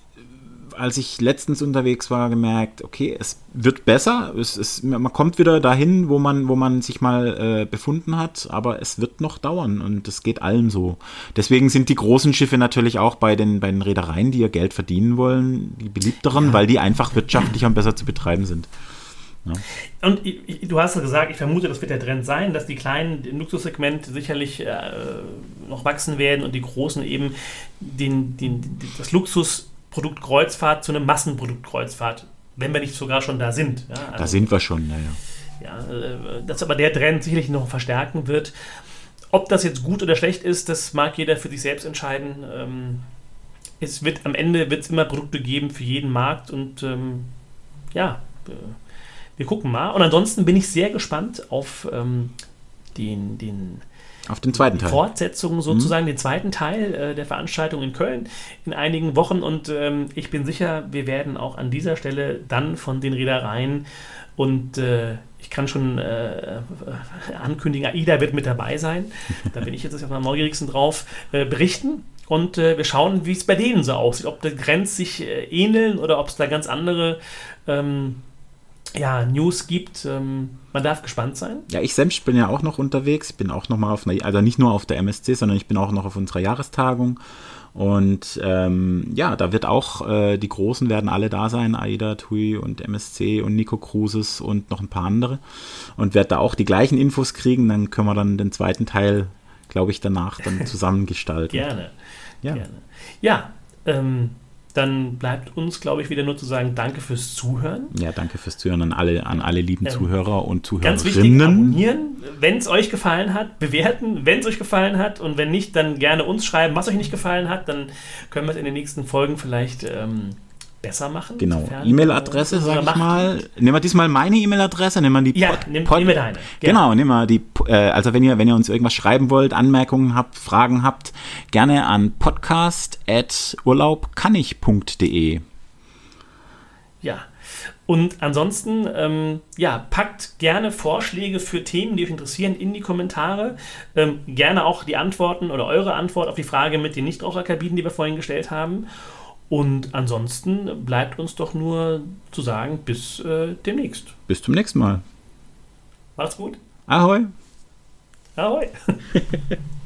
als ich letztens unterwegs war, gemerkt, okay, es wird besser. Es, es, man kommt wieder dahin, wo man, wo man sich mal äh, befunden hat, aber es wird noch dauern und es geht allen so. Deswegen sind die großen Schiffe natürlich auch bei den, bei den Reedereien, die ihr Geld verdienen wollen, die beliebteren, ja. weil die einfach wirtschaftlicher und besser zu betreiben sind. Ja. Und du hast ja gesagt, ich vermute, das wird der Trend sein, dass die kleinen im Luxussegment sicherlich äh, noch wachsen werden und die großen eben den, den, das Luxus Produktkreuzfahrt zu einem Massenproduktkreuzfahrt, wenn wir nicht sogar schon da sind. Ja, also, da sind wir schon, naja. Ja, äh, dass aber der Trend sicherlich noch verstärken wird. Ob das jetzt gut oder schlecht ist, das mag jeder für sich selbst entscheiden. Ähm, es wird am Ende wird es immer Produkte geben für jeden Markt und ähm, ja, wir gucken mal. Und ansonsten bin ich sehr gespannt auf ähm, den, den auf den zweiten Teil. Fortsetzung sozusagen, mhm. den zweiten Teil äh, der Veranstaltung in Köln in einigen Wochen. Und ähm, ich bin sicher, wir werden auch an dieser Stelle dann von den Reedereien und äh, ich kann schon äh, ankündigen, AIDA wird mit dabei sein. Da bin ich jetzt am neugierigsten drauf, äh, berichten. Und äh, wir schauen, wie es bei denen so aussieht. Ob die Grenzen sich äh, ähneln oder ob es da ganz andere ähm, ja, News gibt. Ähm, man darf gespannt sein. Ja, ich selbst bin ja auch noch unterwegs. Ich bin auch noch mal auf einer, also nicht nur auf der MSC, sondern ich bin auch noch auf unserer Jahrestagung. Und ähm, ja, da wird auch, äh, die Großen werden alle da sein, AIDA, TUI und MSC und Nico Cruises und noch ein paar andere. Und werde da auch die gleichen Infos kriegen. Dann können wir dann den zweiten Teil, glaube ich, danach dann zusammengestalten. gerne. Ja. Gerne. Ja, ähm, dann bleibt uns, glaube ich, wieder nur zu sagen, danke fürs Zuhören. Ja, danke fürs Zuhören an alle, an alle lieben ähm, Zuhörer und Zuhörerinnen. Ganz wichtig, abonnieren, wenn es euch gefallen hat, bewerten, wenn es euch gefallen hat und wenn nicht, dann gerne uns schreiben, was euch nicht gefallen hat, dann können wir es in den nächsten Folgen vielleicht ähm, besser machen. Genau. E-Mail-Adresse, sag ich mal. Nehmen wir diesmal meine E-Mail-Adresse, nehmen wir die Ja, Pod, nimm, Pod, nimm deine. Genau, nehmen wir die, äh, also wenn ihr, wenn ihr uns irgendwas schreiben wollt, Anmerkungen habt, Fragen habt, gerne an podcast.urlaubkannich.de. Ja. Und ansonsten, ähm, ja, packt gerne Vorschläge für Themen, die euch interessieren, in die Kommentare. Ähm, gerne auch die Antworten oder eure Antwort auf die Frage mit den Nichtraucherkabinen, die wir vorhin gestellt haben. Und ansonsten bleibt uns doch nur zu sagen, bis äh, demnächst. Bis zum nächsten Mal. Macht's gut. Ahoi. Ahoi.